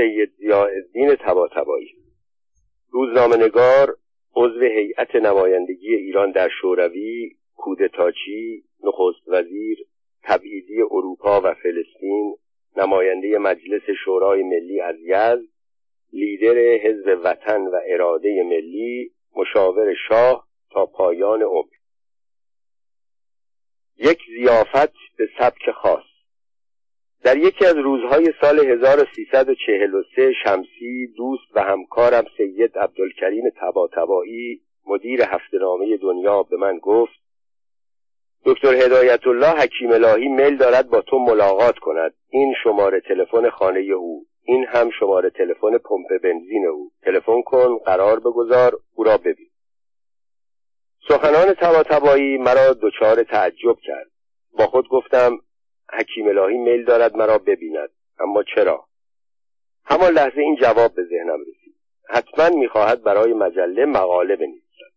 سید زیاءالدین تباتبایی روزنامهنگار عضو هیئت نمایندگی ایران در شوروی کودتاچی نخست وزیر تبعیدی اروپا و فلسطین نماینده مجلس شورای ملی از یزد لیدر حزب وطن و اراده ملی مشاور شاه تا پایان عمر. یک زیافت به سبک خاص. در یکی از روزهای سال 1343 شمسی دوست و همکارم سید عبدالکریم تباتبایی مدیر هفتهنامه دنیا به من گفت دکتر هدایت الله حکیم الهی میل دارد با تو ملاقات کند. این شماره تلفن خانه او. این هم شماره تلفن پمپ بنزین او. تلفن کن قرار بگذار او را ببین. سخنان تباتبایی مرا دچار تعجب کرد. با خود گفتم حکیم الهی میل دارد مرا ببیند. اما چرا؟ همان لحظه این جواب به ذهنم رسید. حتما می‌خواهد برای مجله مقاله بنویسد.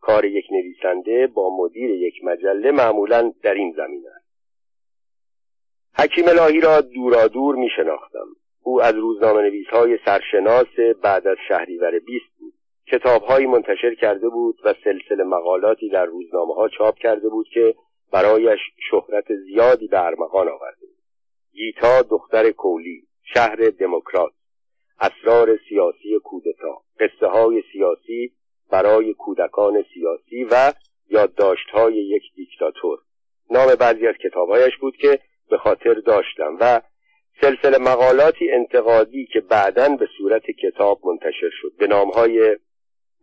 کار یک نویسنده با مدیر یک مجله معمولا در این زمین است. حکیم الهی را دورا دور می شناختم او از روزنامه نویس های سرشناس بعد از شهریور بیست بود. کتابهایی منتشر کرده بود و سلسله مقالاتی در روزنامه ها چاپ کرده بود که برایش شهرت زیادی به ارمغان آورده. گیتا دختر کولی شهر دموکرات. اسرار سیاسی کودتا. قصه های سیاسی برای کودکان سیاسی و یادداشت‌های یک دیکتاتور. نام بعضی از کتابهایش بود که به خاطر داشتم و سلسله مقالاتی انتقادی که بعدا به صورت کتاب منتشر شد. به نامهای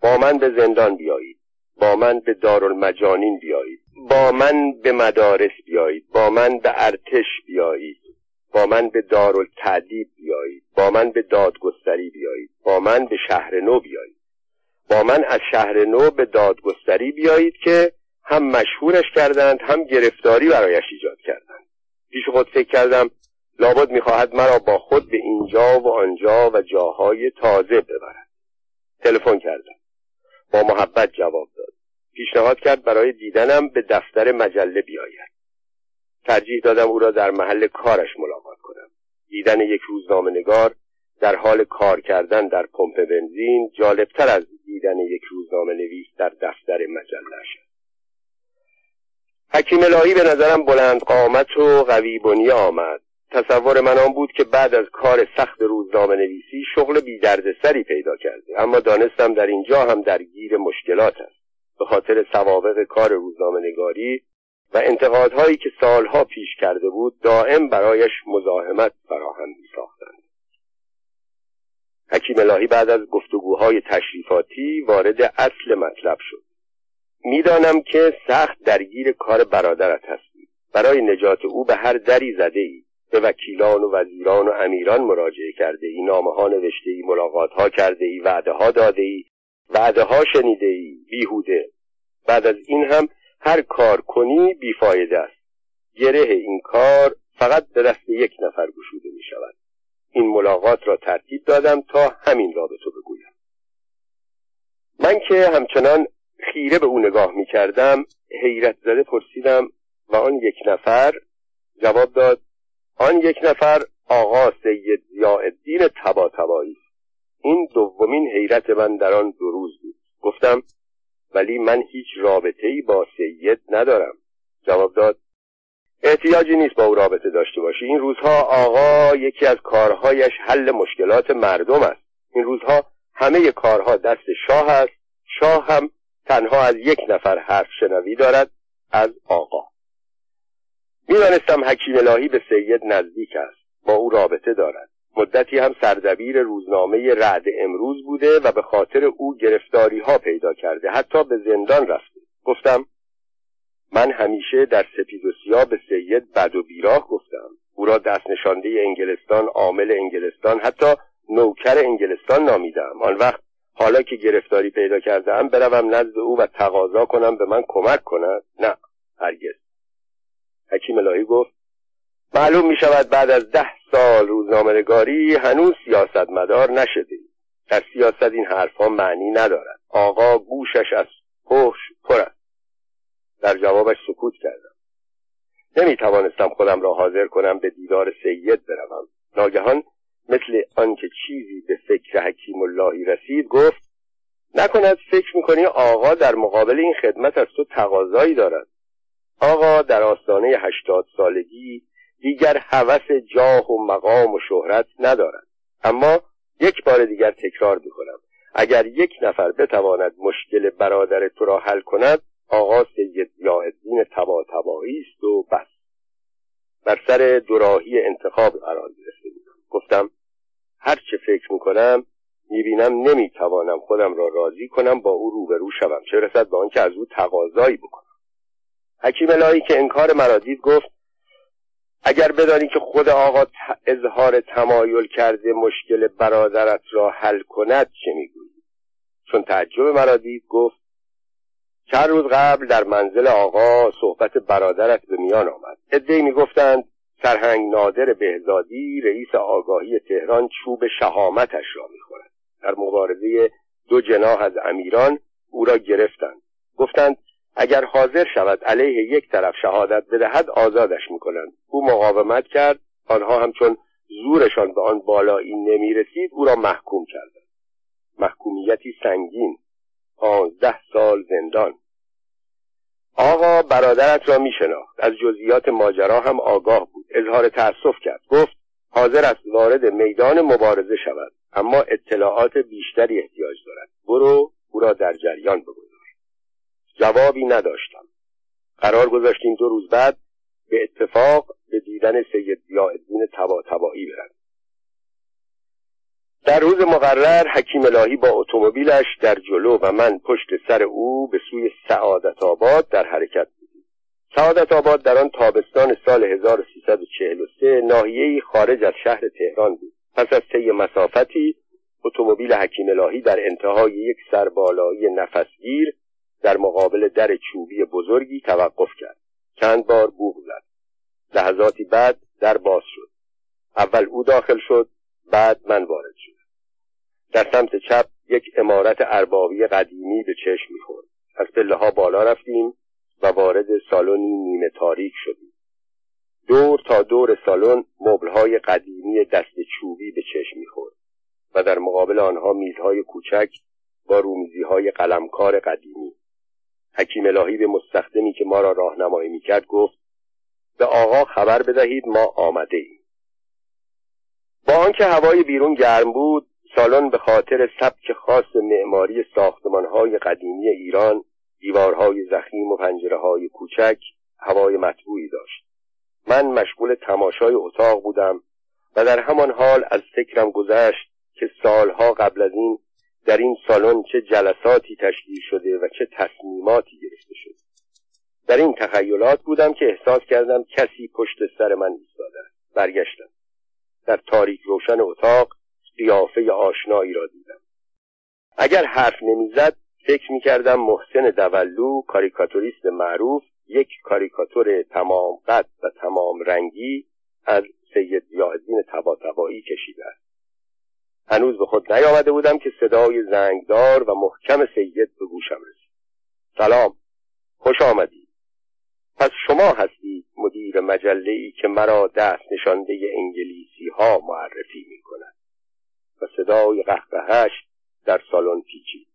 با من به زندان بیایید. با من به دارالمجانین بیایید. با من به مدارس بیایید با من به ارتش بیایید با من به دارالتعدیب بیایید با من به دادگستری بیایید با من به شهر نو بیایید. با من از شهر نو به دادگستری بیایید که هم مشهورش کردند هم گرفتاری برایش ایجاد کردند. پیش خود فکر کردم لابد می‌خواهد مرا با خود به اینجا و آنجا و جاهای تازه ببرد. تلفن کردم. با محبت جواب داد. پیشنهاد کرد برای دیدنم به دفتر مجله بیاید. ترجیح دادم او را در محل کارش ملاقات کنم. دیدن یک روزنامه نگار در حال کار کردن در پمپ بنزین جالبتر از دیدن یک روزنامه نویس در دفتر مجله شد حکیم الهی به نظرم بلند قامت و قوی بنی آمد. تصور من آن بود که بعد از کار سخت روزنامه نویسی شغل بی سری پیدا کرده اما دانستم در اینجا هم درگیر مشکلات است. به خاطر سوابق کار روزنامه نگاری و انتقادهایی که سالها پیش کرده بود دائم برایش مزاحمت فراهم می ساختند حکیم الهی بعد از گفتگوهای تشریفاتی وارد اصل مطلب شد. می‌دانم که سخت درگیر کار برادرت هستی. برای نجات او به هر دری زده ای به وکیلان و وزیران و امیران مراجعه کرده ای نامه ها نوشته ای ملاقات ها کرده ای وعده ها داده ای وعده ها شنیده ای بیهوده. بعد از این هم هر کار کنی بیفایده است. گره این کار فقط به دست یک نفر گشوده می شود این ملاقات را ترتیب دادم تا همین را به تو بگویم. من که همچنان خیره به او نگاه می کردم حیرت زده پرسیدم و آن یک نفر؟ جواب داد آن یک نفر آقا سید ضیاءالدین تباتبایی این دومین حیرت من در آن دو روز بود. گفتم ولی من هیچ رابطه ای با سید ندارم. جواب داد احتیاجی نیست با او رابطه داشته باشی. این روزها آقا یکی از کارهایش حل مشکلات مردم است. این روزها همه کارها دست شاه است. شاه هم تنها از یک نفر حرف شنوی دارد از آقا. می‌دانستم حکیم الهی به سید نزدیک است. با او رابطه دارد. مدتی هم سردبیر روزنامه رعد امروز بوده و به خاطر او گرفتاری ها پیدا کرده. حتی به زندان رفته. گفتم من همیشه در سپید و سیاه به سید بد و بیراه گفتم. او را دست نشانده انگلستان عامل انگلستان حتی نوکر انگلستان نامیدم. آن وقت حالا که گرفتاری پیدا کردم بروم نزد او و تقاضا کنم به من کمک کند. نه هرگز. حکیم الهی گفت معلوم می شود بعد از ده سال روزنامهنگاری هنوز سیاستمدار نشده. در سیاست این حرفها معنی ندارد. آقا گوشش از پوش پر در جوابش سکوت کردم. نمی توانستم خودم را حاضر کنم به دیدار سید بروم. ناگهان مثل آنکه چیزی به فکر حکیم اللهی رسید گفت نکند فکر می‌کنی آقا در مقابل این خدمت از تو تقاضایی دارد. آقا در آستانه هشتاد سالگی دیگر هوس جاه و مقام و شهرت ندارد. اما یک بار دیگر تکرار می‌کنم. اگر یک نفر بتواند مشکل برادر تو را حل کند آقا سید یاهدین تبا تبایی است و بس. بر سر دوراهی انتخاب قرار گرفته بودم. گفتم هر چه فکر می‌کنم می‌بینم نمی‌توانم خودم را راضی کنم با او روبرو شوم. چه رسد به آنکه از او تقاضایی بکنم. حکیم الهی که انکار مرا دید گفت اگر بدانی که خود آقا اظهار تمایل کرده مشکل برادرت را حل کند چه می‌گویی؟ چون تعجب مرا دید گفت چند روز قبل در منزل آقا صحبت برادرت به میان آمد. عدهای می‌گفتند سرهنگ نادر بهزادی رئیس آگاهی تهران چوب شهامتش را می‌خورد. در مبارزه دو جناح از امیران او را گرفتند. گفتند اگر حاضر شود علیه یک طرف شهادت بدهد آزادش می‌کنند. او مقاومت کرد. آنها همچون زورشان به آن بالایی نمی‌رسید او را محکوم کردند. محکومیتی سنگین. پانزده سال زندان. آقا برادرت را میشناخت. از جزئیات ماجرا هم آگاه بود. اظهار تأسف کرد. گفت حاضر است وارد میدان مبارزه شود اما اطلاعات بیشتری احتیاج دارد. برو او را در جریان بگذار جوابی نداشتم. قرار گذاشتیم دو روز بعد به اتفاق به دیدن سید تبا تبایی برد در روز مقرر حکیم الهی با اتومبیلش در جلو و من پشت سر او به سوی سعادت آباد در حرکت بودیم. سعادت آباد در آن تابستان سال 1343 ناحیه‌ای خارج از شهر تهران بود. پس از طی مسافتی اتومبیل حکیم الهی در انتهای یک سربالایی نفسگیر در مقابل در چوبی بزرگی توقف کرد. چند بار بوغ زد. لحظاتی بعد در باز شد. اول او داخل شد بعد من وارد شدم. در سمت چپ یک امارت اربابی قدیمی به چشم می‌خورد. از پله ها بالا رفتیم و وارد سالنی نیمه تاریک شدیم. دور تا دور سالن مبلهای قدیمی دست چوبی به چشم می‌خورد و در مقابل آنها میزهای کوچک با رومیزی قلمکار قدیمی حکیم الهی به مستخدمی که ما را راهنمایی می‌کرد گفت به آقا خبر بدهید ما آمده ایم با آنکه هوای بیرون گرم بود سالن به خاطر سبک خاص معماری ساختمانهای قدیمی ایران دیوارهای زخیم و پنجره های کوچک هوای مطبوعی داشت. من مشغول تماشای اتاق بودم و در همان حال از فکرم گذشت که سالها قبل از این در این سالن چه جلساتی تشکیل شده و چه تصمیماتی گرفته شده. در این تخیلات بودم که احساس کردم کسی پشت سر من ایستاده است. برگشتم. در تاریک روشن اتاق قیافه آشنایی را دیدم. اگر حرف نمی‌زد فکر می‌کردم محسن دولو کاریکاتوریست معروف یک کاریکاتور تمام قد و تمام رنگی از سید یادین تبا تبایی کشیده است. هنوز به خود نیامده بودم که صدای زنگدار و محکم سید به گوشم رسید. سلام خوش آمدی. پس شما هستید مدیر مجله ای که مرا دست نشانده انگلیسی ها معرفی می کند و صدای قهقهش در سالن پیچید.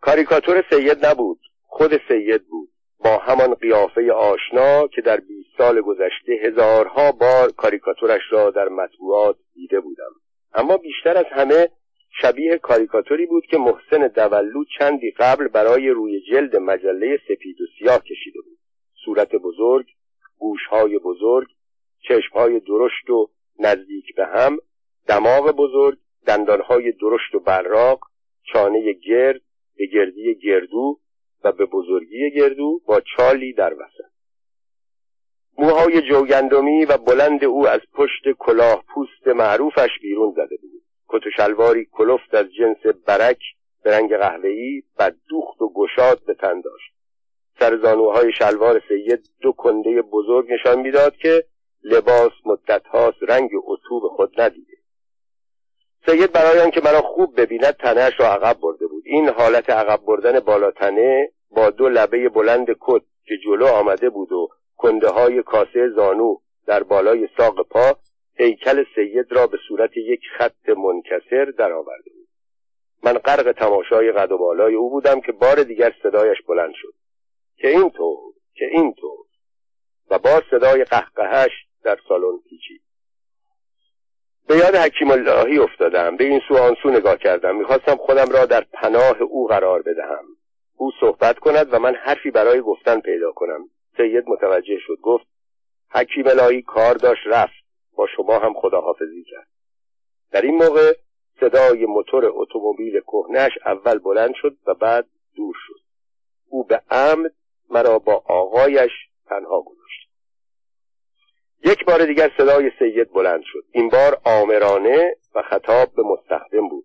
کاریکاتور سید نبود خود سید بود. با همان قیافه آشنا که در بیست سال گذشته هزارها بار کاریکاتورش را در مطبوعات دیده بودم. اما بیشتر از همه شبیه کاریکاتوری بود که محسن دولو چندی قبل برای روی جلد مجله سپید و سیاه کشیده بود. صورت بزرگ گوشهای بزرگ چشمهای درشت و نزدیک به هم دماغ بزرگ دندانهای درشت و براق چانه گرد به گردی گردو و به بزرگی گردو با چالی در وسط. موهای جوگندمی و بلند او از پشت کلاه پوست معروفش بیرون زده بود. کت و شلواری کلفت از جنس برک به رنگ قهوه‌ای و دوخت و گشاد به تن داشت. سر زانوهای شلوار سید دو کنده بزرگ نشان می‌داد که لباس مدت هاست رنگ اتو خود ندیده. سید برای آنکه مرا خوب ببیند تنهش را عقب برده بود. این حالت عقب بردن بالا تنه با دو لبه بلند کت که جلو آمده بود و کنده های کاسه زانو در بالای ساق پا هیکل سید را به صورت یک خط منکسر درآورده بود. من غرق تماشای قد و بالای او بودم که بار دیگر صدایش بلند شد. که اینطور که اینطور و با صدای قهقهش در سالن پیچید. به یاد حکیم اللهی افتادم. به این سو آنسو نگاه کردم. می‌خواستم خودم را در پناه او قرار بدهم. او صحبت کند و من حرفی برای گفتن پیدا کنم. سید متوجه شد گفت حکیم الهی کار داشت رفت. با شما هم خداحافظی کرد. در این موقع صدای موتور اتومبیل کهنهش اول بلند شد و بعد دور شد. او به عمد مرا با آقایش تنها گذاشت. یک بار دیگر صدای سید بلند شد. این بار آمرانه و خطاب به مستخدم بود.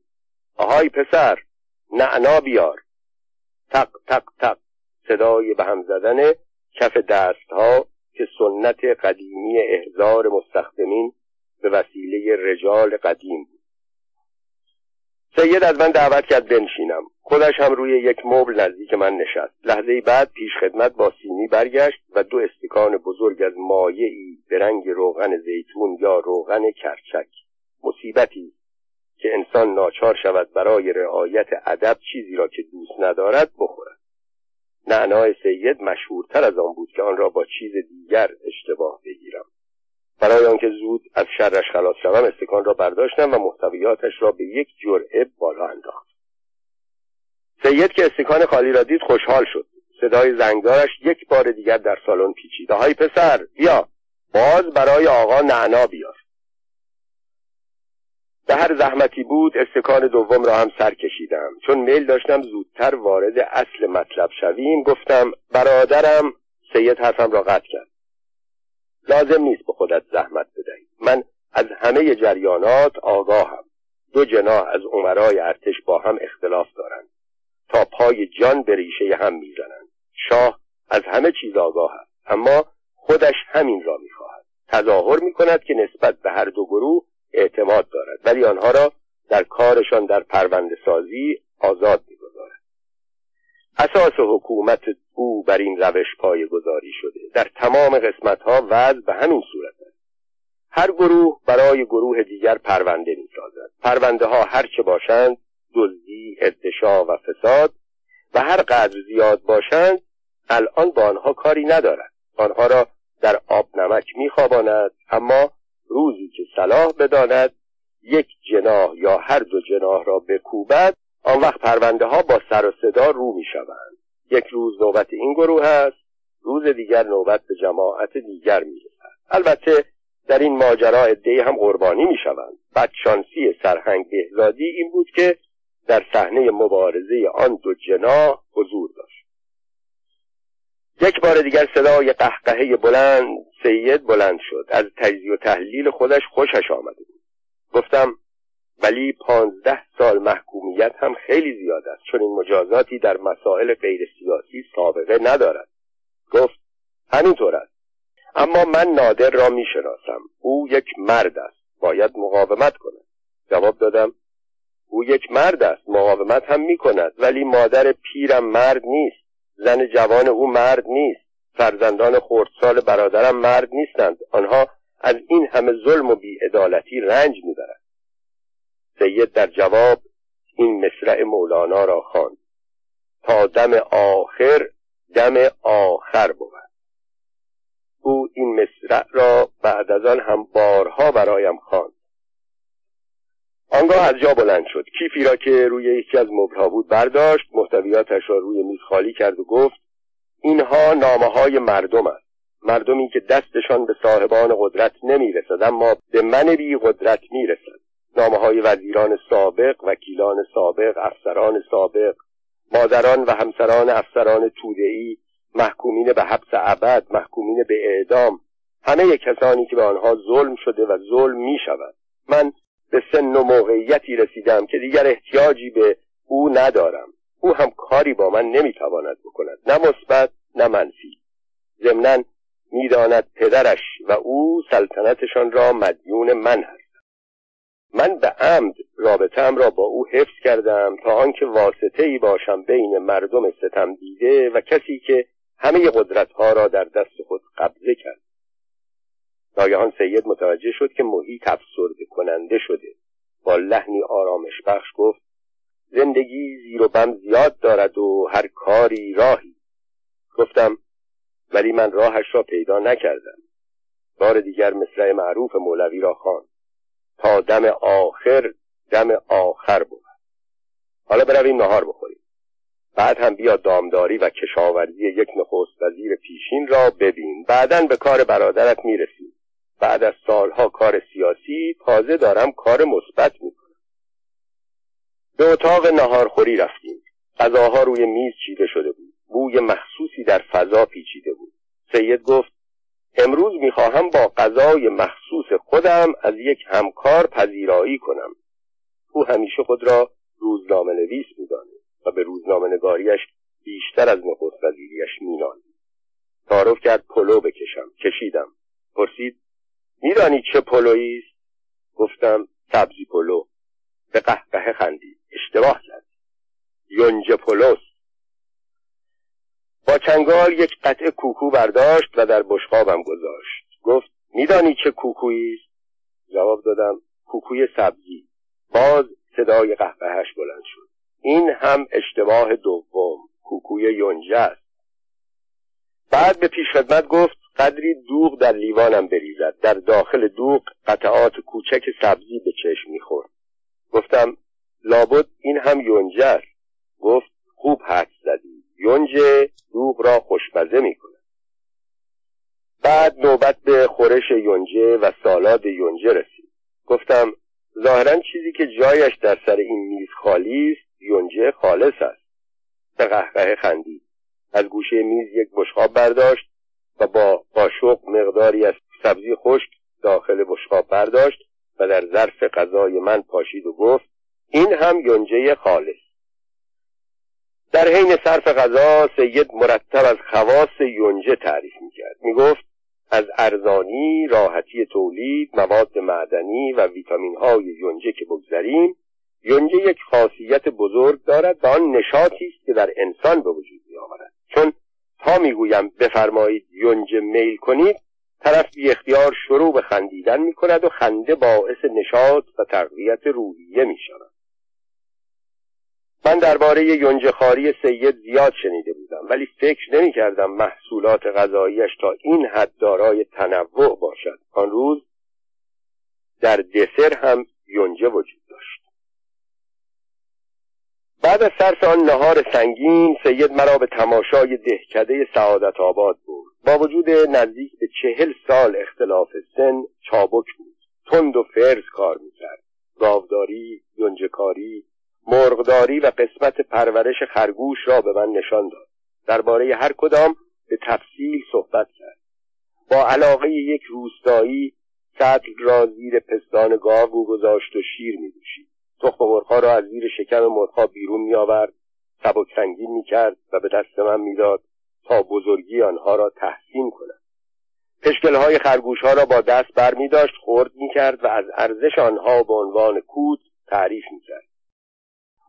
آهای پسر نعنا بیار. تق تق تق. صدای به هم زدن کف دستها که سنت قدیمی احزار مستخدمین به وسیله رجال قدیم بود. سید از من دعوت کرد بنشینم. خودش هم روی یک مبل نزدیک من نشست. لحظه بعد پیش خدمت با سینی برگشت و دو استکان بزرگ از ای به رنگ روغن زیتون یا روغن کرچک مصیبتی که انسان ناچار شود برای رعایت ادب چیزی را که دوست ندارد بخورد. نعنای سید مشهورتر از آن بود که آن را با چیز دیگر اشتباه بگیرم. برای آنکه زود از شرش خلاص شوم استکان را برداشتم و محتویاتش را به یک جرعه بالا انداختم سید که استکان خالی را دید خوشحال شد. صدای زنگدارش یک بار دیگر در سالن پیچید. های پسر بیا باز برای آقا نعنا بیار. به هر زحمتی بود استکان دوم را هم سر کشیدم. چون میل داشتم زودتر وارد اصل مطلب شویم گفتم برادرم سید حرفم را قطع کرد. لازم نیست به خودت زحمت بدهی. من از همه جریانات آگاهم. دو جناح از عمرای ارتش با هم اختلاف دارند. تا پای جان به ریشه هم می‌زنند. شاه از همه چیز آگاه است اما خودش همین را می‌خواهد. تظاهر می‌کند که نسبت به هر دو گروه اعتماد دارد. ولی آنها را در کارشان در پرونده سازی آزاد می‌گذارد. اساس حکومت او بر این روش پای گذاری شده. در تمام قسمت ها وضع به همین صورت است. هر گروه برای گروه دیگر پرونده می‌سازد. پرونده ها هر چه باشند دزدی ارتشا و فساد و هر قدر زیاد باشند الان با آنها کاری ندارد. آنها را در آب نمک میخواباند اما روزی که صلاح بداند یک جناح یا هر دو جناح را بکوبد آن وقت پرونده ها با سر و صدا رو می شوند یک روز نوبت این گروه است روز دیگر نوبت به جماعت دیگر می رسد البته در این ماجرا عده هم قربانی می شوند بدشانسی سرهنگ بهزادی این بود که در صحنه مبارزه آن دو جناح حضور داشت. یک بار دیگر صدای قهقهه بلند سید بلند شد. از تجزیه و تحلیل خودش خوشش آمده بود. گفتم ولی پانزده سال محکومیت هم خیلی زیاد است چون این مجازاتی در مسائل غیر سیاسی سابقه ندارد. گفت همینطور است. اما من نادر را می‌شناسم. او یک مرد است. باید مقاومت کند. جواب دادم او یک مرد است. مقاومت هم می کند ولی مادر پیرم مرد نیست. زن جوان او مرد نیست. فرزندان خردسال برادرم مرد نیستند. آنها از این همه ظلم و بیعدالتی رنج می‌برند. سید در جواب این مصرع مولانا را خواند. تا دم آخر دم آخر بود. او این مصرع را بعد از آن هم بارها برایم خواند. آنگاه از جا بلند شد. کیفی را که روی یکی از مبلها بود برداشت محتویاتش را روی میز خالی کرد و گفت اینها نامه های مردم است مردمی که دستشان به صاحبان قدرت نمی‌رسد اما به من بی قدرت می‌رسد. نامه های وزیران سابق وکیلان سابق افسران سابق مادران و همسران افسران تودهای محکومین به حبس ابد محکومین به اعدام همه کسانی که به آنها ظلم شده و ظلم می شود من به سن و موقعیتی رسیدم که دیگر احتیاجی به او ندارم. او هم کاری با من نمی‌تواند بکند نه مثبت نه منفی. ضمنا می‌داند پدرش و او سلطنتشان را مدیون من هست من به عمد رابطم را با او حفظ کردم تا آنکه واسطه ای باشم بین مردم ستم دیده و کسی که همه قدرتها را در دست خود قبضه کرد. ناگهان سید متوجه شد که محیط افسرده کننده شده. با لحنی آرامش بخش گفت زندگی زیر و بم زیاد دارد و هر کاری راهی. گفتم ولی من راهش را پیدا نکردم. بار دیگر مصرع معروف مولوی را خواند. تا دم آخر دم آخر بود. حالا برویم نهار بخوریم. بعد هم بیا دامداری و کشاورزی یک نخست وزیر پیشین را ببین. بعدا به کار برادرت می‌رسیم. بعد از سالها کار سیاسی تازه دارم کار مثبت می‌کنم به اتاق نهارخوری رفتیم. غذاها روی میز چیده شده بود. بوی مخصوصی در فضا پیچیده بود. سید گفت امروز می‌خواهم با غذای مخصوص خودم از یک همکار پذیرایی کنم. او همیشه خود را روزنامه نویس می‌دانست و به روزنامه نگاریش بیشتر از نخست وزیریش می‌بالید. تعارف کرد پلو بکشم. کشیدم. پرسید میدانی چه پلویی است؟ گفتم سبزی پلو. به قهقهه خندید. اشتباه کردی یونجه پلوست. با چنگال یک قطعه کوکو برداشت و در بشقابم گذاشت. گفت میدانی چه کوکویی است؟ جواب دادم کوکوی سبزی. باز صدای قهقهش بلند شد. این هم اشتباه دوم کوکوی یونجه است. بعد به پیشخدمت گفت قدری دوغ در لیوانم بریزد. در داخل دوغ قطعات کوچک سبزی به چشم می‌خورد. گفتم لابد این هم یونجه است. گفت خوب حد زدی. یونجه دوغ را خوشمزه می‌کند. بعد نوبت به خورش یونجه و سالاد یونجه رسید. گفتم ظاهرا چیزی که جایش در سر این میز خالی است یونجه خالص است. به قهقه خندید. از گوشه میز یک بشقاب برداشت. و با قاشق مقداری از سبزی خشک داخل بشقاب برداشت و در ظرف غذای من پاشید و گفت این هم یونجه خالص. در حین صرف غذا سید مرتب از خواص یونجه تعریف می‌کرد. می‌گفت از ارزانی راحتی تولید مواد معدنی و ویتامین های یونجه که بگذریم یونجه یک خاصیت بزرگ دارد و آن نشاطی است که در انسان به وجود می آورد چون تا می‌گویم بفرمایید یونجه میل کنید طرف بی اختیار شروع به خندیدن می کند و خنده باعث نشاط و تقویت روحیه می شود من درباره یونجه خاری سید زیاد شنیده بودم ولی فکر نمی کردم محصولات غذاییش تا این حد دارای تنوع باشد. آن روز در دسر هم یونجه وجود داشت. بعد از صرف آن نهار سنگین سید مرا به تماشای دهکده سعادت آباد بود با وجود نزدیک به چهل سال اختلاف سن چابک بود. تند و فرز کار می‌کرد. گاوداری یونجکاری مرغداری و قسمت پرورش خرگوش را به من نشان داد. درباره هر کدام به تفصیل صحبت کرد. با علاقه یک روستایی سطل را زیر پستان گاو گذاشت و شیر می دوشید تخم مرغها را از زیر شکم مرغها بیرون می آورد سبک سنگین می کرد و به دست من می‌داد تا بزرگی آنها را تحسین کنم پشکلهای خرگوش ها را با دست بر می داشت خورد می کرد و از ارزش آنها به عنوان کود تعریف می کرد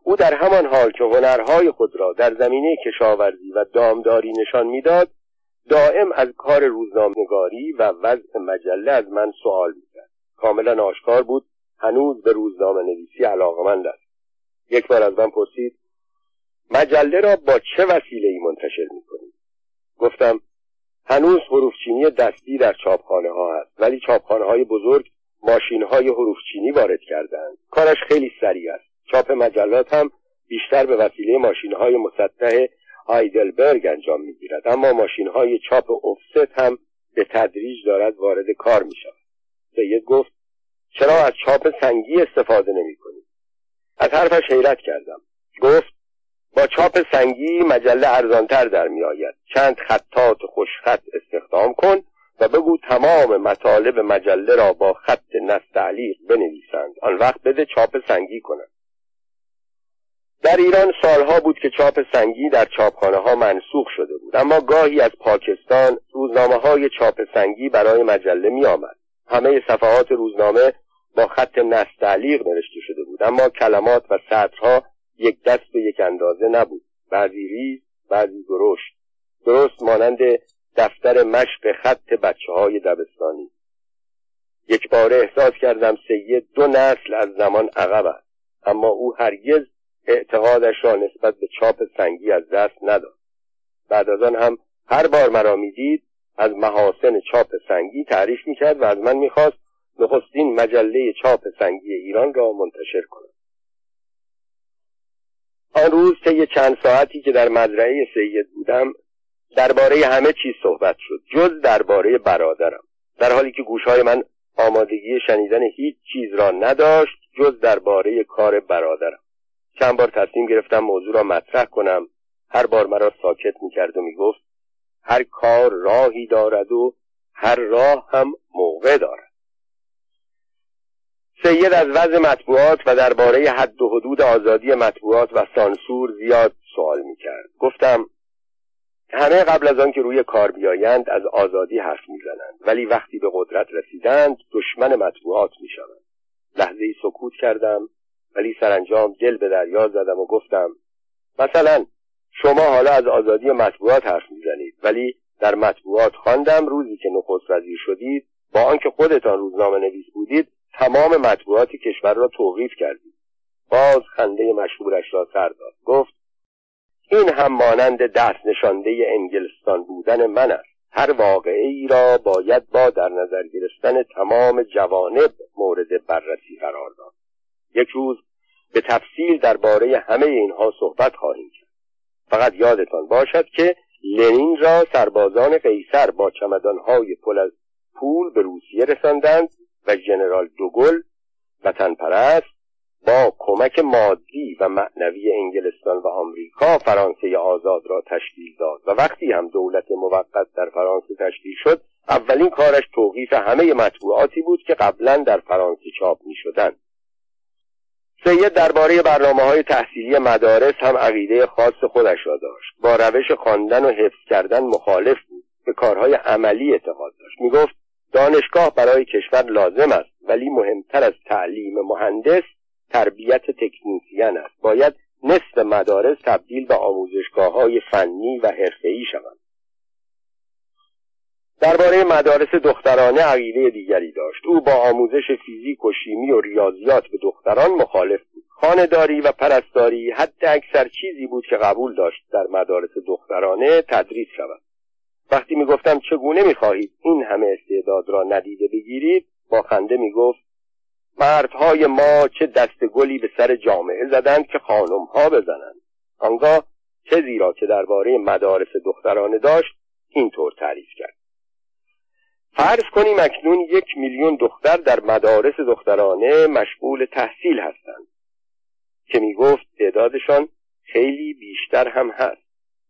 او در همان حال که هنرهای خود را در زمینه کشاورزی و دامداری نشان می‌داد دائم از کار روزنامه‌نگاری و وضع مجله از من سوال می‌کرد. کاملا آشکار بود هنوز به روزنامه نویسی علاقمند است یک بار از من پرسید مجله را با چه وسیله ای منتشر می‌کنید؟ گفتم هنوز حروفچینی دستی در چاپخانه ها هست ولی چاپخانه های بزرگ ماشین های حروفچینی وارد کردند کارش خیلی سریع است. چاپ مجلات هم بیشتر به وسیله ماشین های مسطح آیدلبرگ انجام می‌گیرد. اما ماشین های چاپ افست هم به تدریج دارد وارد کار می شود سید گفت چرا از چاپ سنگی استفاده نمی کنی؟ از حرفش حیرت کردم. گفت با چاپ سنگی مجله ارزانتر در می آید. چند خطات خوشخط استخدام کن و بگو تمام مطالب مجله را با خط نستعلیق بنویسند. آن وقت بده چاپ سنگی کنند در ایران سالها بود که چاپ سنگی در چاپخانه ها منسوخ شده بود. اما گاهی از پاکستان روزنامه های چاپ سنگی برای مجله می آمد همه صفحات روزنامه با خط نستعلیق نوشته شده بود. اما کلمات و سطرها یک دست و یک اندازه نبود. بعضی ریز بعضی درشت. درست مانند دفتر مشق خط بچه های دبستانی. یک بار احساس کردم سید دو نسل از زمان عقب است. اما او هرگز اعتقادش را نسبت به چاپ سنگی از دست نداد. بعد از آن هم هر بار مرا می‌دید از محاسن چاپ سنگی تعریف می‌کرد و از من می‌خواست نخستین مجله چاپ سنگی ایران را منتشر کنم آن روز طی چند ساعتی که در مزرعه سید بودم درباره همه چیز صحبت شد جز درباره برادرم. در حالی که گوشهای من آمادگی شنیدن هیچ چیز را نداشت جز درباره کار برادرم. چند بار تصمیم گرفتم موضوع را مطرح کنم. هر بار مرا ساکت می‌کرد و می‌گفت هر کار راهی دارد و هر راه هم موقع دارد. سید از وضع مطبوعات و درباره حد و حدود آزادی مطبوعات و سانسور زیاد سوال می‌کرد. گفتم همه قبل از آن که روی کار بیایند از آزادی حرف می‌زنند ولی وقتی به قدرت رسیدند دشمن مطبوعات می‌شوند. لحظه سکوت کردم ولی سرانجام دل به دریا زدم و گفتم مثلا شما حالا از آزادی مطبوعات حرف می‌زنید ولی در مطبوعات خواندم روزی که نخست وزیر شدید با آنکه خودتان روزنامه نویس بودید تمام مطبوعات کشور را توقیف کردید باز خنده مشهورش را سر داد. گفت این هم مانند دست نشانده انگلستان بودن من است. هر واقعه را باید با در نظر گرفتن تمام جوانب مورد بررسی قرار داد. یک روز به تفصیل درباره همه اینها صحبت خواهیم کرد. فقط یادتان باشد که لنین را سربازان قیصر با چمدانهای پل از پول به روسیه رساندند و ژنرال دوگل وطن پرست با کمک مادی و معنوی انگلستان و آمریکا فرانسه آزاد را تشکیل داد. و وقتی هم دولت موقت در فرانسه تشکیل شد اولین کارش توقیف همه مطبوعاتی بود که قبلا در فرانسه چاپ می شدن. سید درباره برنامه های تحصیلی مدارس هم عقیده خاص خودش را داشت. با روش خواندن و حفظ کردن مخالف بود. به کارهای عملی اعتقاد داشت. می گفت دانشگاه برای کشور لازم است ولی مهمتر از تعلیم مهندس تربیت تکنیسیان است. باید نصف مدارس تبدیل به آموزشگاه های فنی و حرفه‌ای شوند. درباره مدارس دخترانه عقیده دیگری داشت. او با آموزش فیزیک و شیمی و ریاضیات به دختران مخالف بود. خانهداری و پرستاری حتی اکثر چیزی بود که قبول داشت در مدارس دخترانه تدریس شود. وقتی می‌گفتم چگونه می‌خواهید این همه استعداد را ندیده بگیرید با خنده می‌گفت مردهای ما چه دست گلی به سر جامعه زدند که خانمها بزنند. آنگاه چه زیرا که درباره مدارس دخترانه داشت اینطور تعریف کرد. فرض کنیم اکنون یک میلیون دختر در مدارس دخترانه مشغول تحصیل هستند. که می گفت تعدادشان خیلی بیشتر هم هست.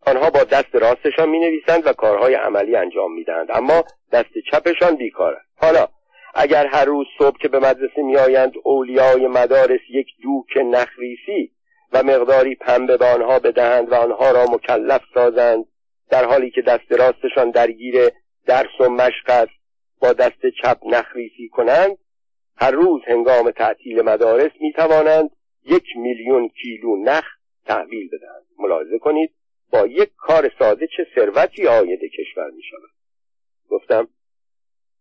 آنها با دست راستشان می نویسند و کارهای عملی انجام می دهند اما دست چپشان بیکار است حالا اگر هر روز صبح که به مدرسه میآیند اولیای مدارس یک دوک نخریسی و مقداری پنبه به آنها بدهند و آنها را مکلف سازند در حالی که دست راستشان درگیر درس و مشق است با دست چپ نخریسی کنند هر روز هنگام تعطیل مدارس می توانند یک میلیون کیلو نخ تحویل بدهند. ملاحظه کنید با یک کار ساده چه ثروتی آید کشور می شود گفتم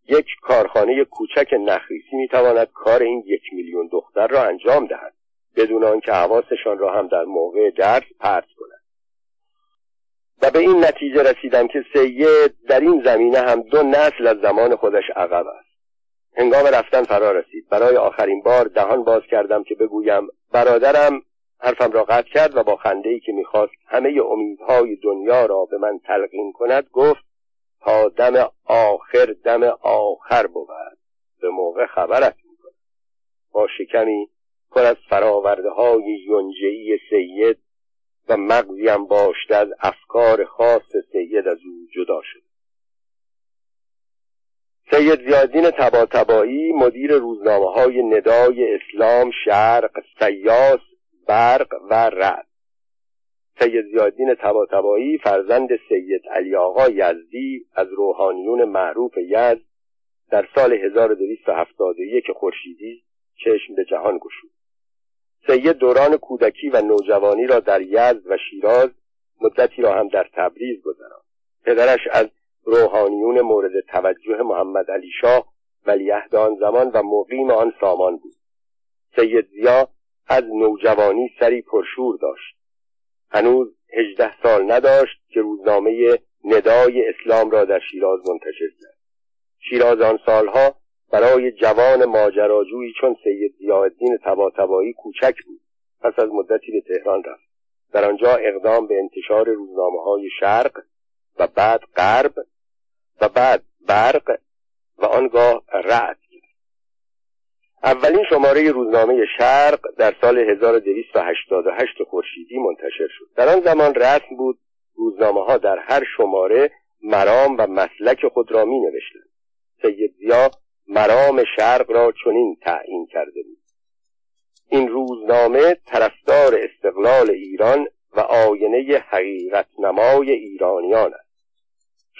یک کارخانه کوچک نخریسی می تواند کار این یک میلیون دختر را انجام دهد بدون آنکه حواسشان را هم در موقع درس پرت کند. و به این نتیجه رسیدم که سید در این زمینه هم دو نسل از زمان خودش عقب است. هنگام رفتن فرا رسید. برای آخرین بار دهان باز کردم که بگویم برادرم حرفم را قطع کرد و با خنده ای که می‌خواست همه امیدهای دنیا را به من تلقین کند گفت تا دم آخر دم آخر بود. به موقع خبرت می‌کنم. با شکمی پر از فراورده های یونجهی سید و مغزیم باشته از افکار خاص سید از او جدا شد. سید زیادین تبا تبایی مدیر روزنامه های ندای اسلام شرق سیاس برق و رد سید زیادین تباتبایی فرزند سید علی آقا یزدی از روحانیون معروف یزد در سال 1271 خورشیدی چشم به جهان گشود. سید دوران کودکی و نوجوانی را در یزد و شیراز مدتی را هم در تبریز گذراند. پدرش از روحانیون مورد توجه محمد علی شاه ولیعهد زمان و مقیم آن سامان بود. سید زیا از نوجوانی سری پرشور داشت. هنوز هجده سال نداشت که روزنامه ندای اسلام را در شیراز منتشر کرد. شیراز آن سالها برای جوان ماجراجویی چون سید ضیاءالدین طباطبایی کوچک بود. پس از مدتی به تهران رفت. در آنجا اقدام به انتشار روزنامه های شرق و بعد غرب و بعد برق و آنگاه رعد اولین شماره روزنامه شرق در سال 1288 خورشیدی منتشر شد. در آن زمان رسم بود روزنامه ها در هر شماره مرام و مسلک خود را می نوشتند سید زیا مرام شرق را چنین تعیین کرده بود. این روزنامه طرفدار استقلال ایران و آینه حقیقت نمای ایرانیان است.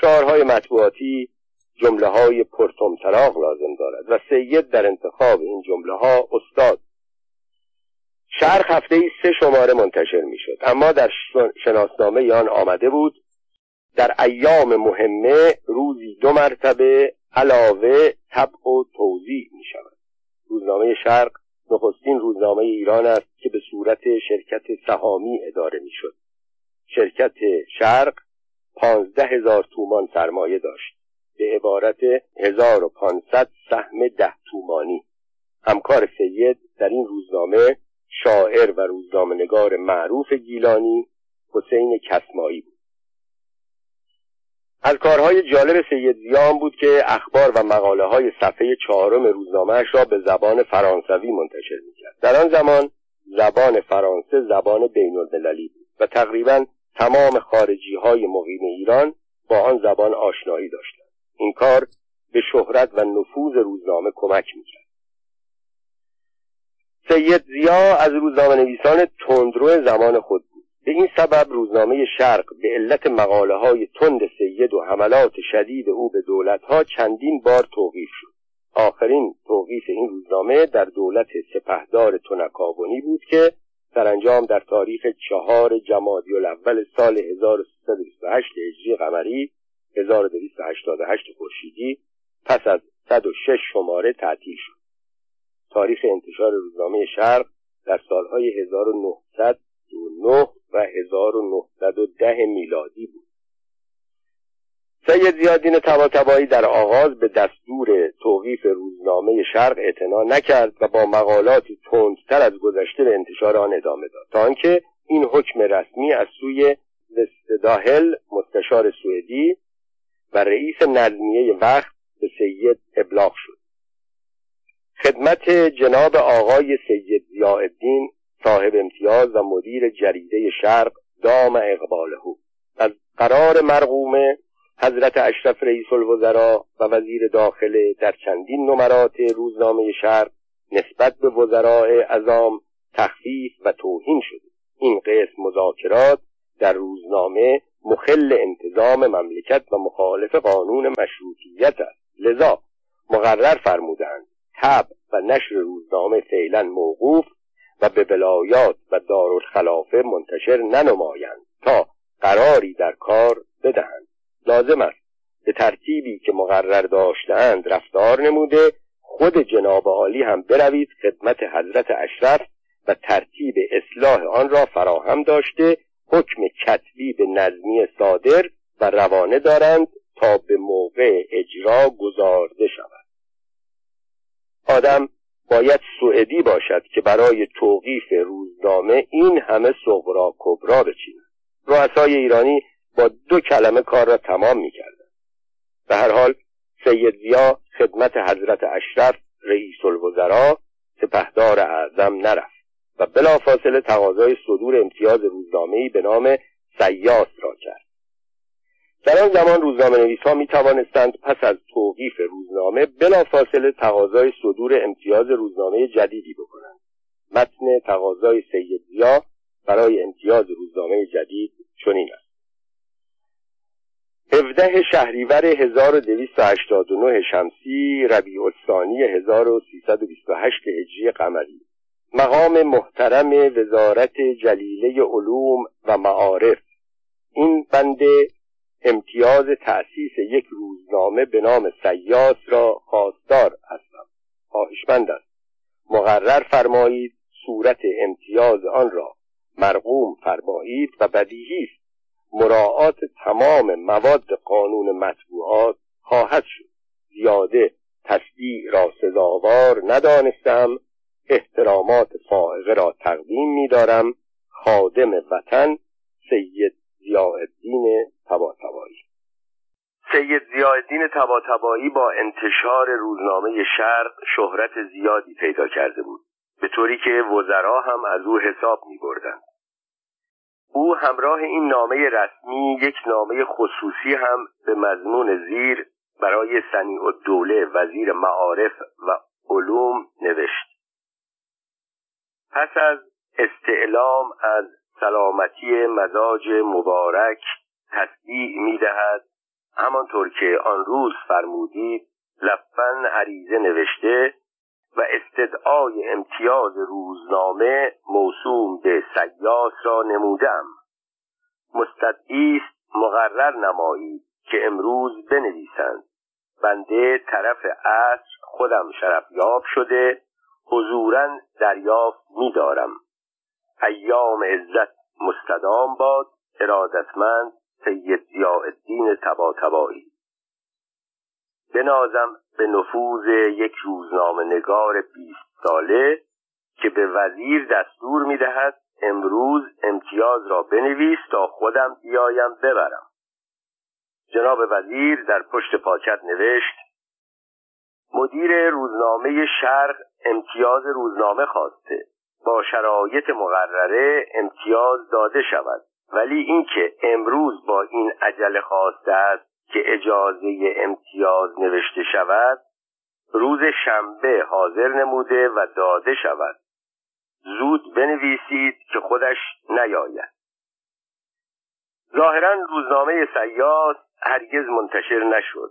شعارهای مطبوعاتی جمله های پرتمطراق لازم دارد و سید در انتخاب این جمله ها استاد. شرق هفته ای سه شماره منتشر می شد اما در شناسنامه آن آمده بود در ایام مهمه روزی دو مرتبه علاوه طبع و توضیح می شود روزنامه شرق نخستین روزنامه ایران است که به صورت شرکت سهامی اداره می شد شرکت شرق پانزده هزار تومان سرمایه داشت. به عبارت 1500 سهم ده تومانی. همکار سید در این روزنامه شاعر و روزنامه نگار معروف گیلانی حسین کسمایی بود. از کارهای جالب سید زیان بود که اخبار و مقاله های صفحه چهارم روزنامهش را به زبان فرانسوی منتشر می‌کرد. در آن زمان زبان فرانسه زبان بین المللی بود و تقریبا تمام خارجی های مقیم ایران با آن زبان آشنایی داشتند. این کار به شهرت و نفوذ روزنامه کمک می‌کرد. سید زیا از روزنامه نویسان تندرو زمان خود بود. به این سبب روزنامه شرق به علت مقاله های تند سید و حملات شدید او به دولت ها چندین بار توقیف شد. آخرین توقیف این روزنامه در دولت سپهدار تنکابونی بود که سرانجام در تاریخ چهار جمادی الاول سال 1328 هجری قمری 1288 خورشیدی پس از 106 شماره تعطیل شد. تاریخ انتشار روزنامه شرق در سالهای 1909 و 1910 میلادی بود. سید زیادین تباتبایی در آغاز به دستور توقیف روزنامه شرق اعتنا نکرد و با مقالاتی تندتر از گذشته به انتشار آن ادامه داد. تا آنکه این حکم رسمی از سوی وستداهل مستشار سوئدی و رئیس نظمیه وقت به سید ابلاغ شد. خدمت جناب آقای سید ضیاءالدین صاحب امتیاز و مدیر جریده شرق دام اقباله. از قرار مرقومه حضرت اشرف رئیس الوزراء و وزیر داخله در چندین نمرات روزنامه شرق نسبت به وزراء ازام تخفیف و توهین شده. این قسم مذاکرات در روزنامه مخل انتظام مملکت و مخالف قانون مشروطیت است. لذا مقرر فرمودند تب و نشر روزنامه فعلا موقوف و به ولایات و دارالخلافه منتشر ننمایند تا قراری در کار بدهند. لازم است به ترتیبی که مقرر داشتهاند رفتار نموده خود جناب عالی هم بروید خدمت حضرت اشرف و ترتیب اصلاح آن را فراهم داشته حکم کتبی به نظمی صادر و روانه دارند تا به موقع اجرا گذارده شود. آدم باید سوئدی باشد که برای توقیف روزنامه این همه صغرا کبرا بچیند. رؤسای ایرانی با دو کلمه کار را تمام می‌کردند. به هر حال سید زیا خدمت حضرت اشرف رئیس الوزراء سپهدار اعظم نرفت. و بلافاصله تقاضای صدور امتیاز روزنامه‌ای به نام سیاس را کرد. در آن زمان روزنامه نویس ها می توانستند پس از توقیف روزنامه بلافاصله تقاضای صدور امتیاز روزنامه جدیدی بکنند. متن تقاضای سید زیا برای امتیاز روزنامه جدید چنین است. 17 شهریور 1289 شمسی ربیع الثانی 1328 هجری قمری مقام محترم وزارت جلیله علوم و معارف. این بنده امتیاز تأسیس یک روزنامه به نام سیاس را خواستار هستم. خواهشمند است. مقرر فرمایید صورت امتیاز آن را مرقوم فرمایید و بدیهی است. مراعات تمام مواد قانون مطبوعات خواهد شد. زیاده تصدیع را سزاوار ندانستم احترامات فائقه را تقدیم می‌دارم. خادم وطن سید ضیاءالدین طباطبایی. سید ضیاءالدین طباطبایی با انتشار روزنامه شرق شهرت زیادی پیدا کرده بود. به طوری که وزرا هم از او حساب می بردن. او همراه این نامه رسمی یک نامه خصوصی هم به مضمون زیر برای سنی و دوله وزیر معارف و علوم نوشت. پس از استعلام از سلامتی مزاج مبارک تصدیع می دهد همانطور که آن روز فرمودید لفن عریضه نوشته و استدعای امتیاز روزنامه موسوم به سیاس را نمودم. مستدعی مقرر نمایید که امروز بنویسند. بنده طرف عصر خودم شرفیاب شده حضورا دریافت می‌دارم. ایام عزت مستدام باد ارادتمند سید ضیاءالدین طباطبایی بنازم به نفوذ یک روزنامه نگار بیست ساله که به وزیر دستور می‌دهد امروز امتیاز را بنویس تا خودم بیایم ببرم. جناب وزیر در پشت پاکت نوشت مدیر روزنامه شرق امتیاز روزنامه خواسته. با شرایط مقرره امتیاز داده شود. ولی اینکه امروز با این عجله خواسته است که اجازه امتیاز نوشته شود روز شنبه حاضر نموده و داده شود. زود بنویسید که خودش نیاید. ظاهرا روزنامه سیاس هرگز منتشر نشد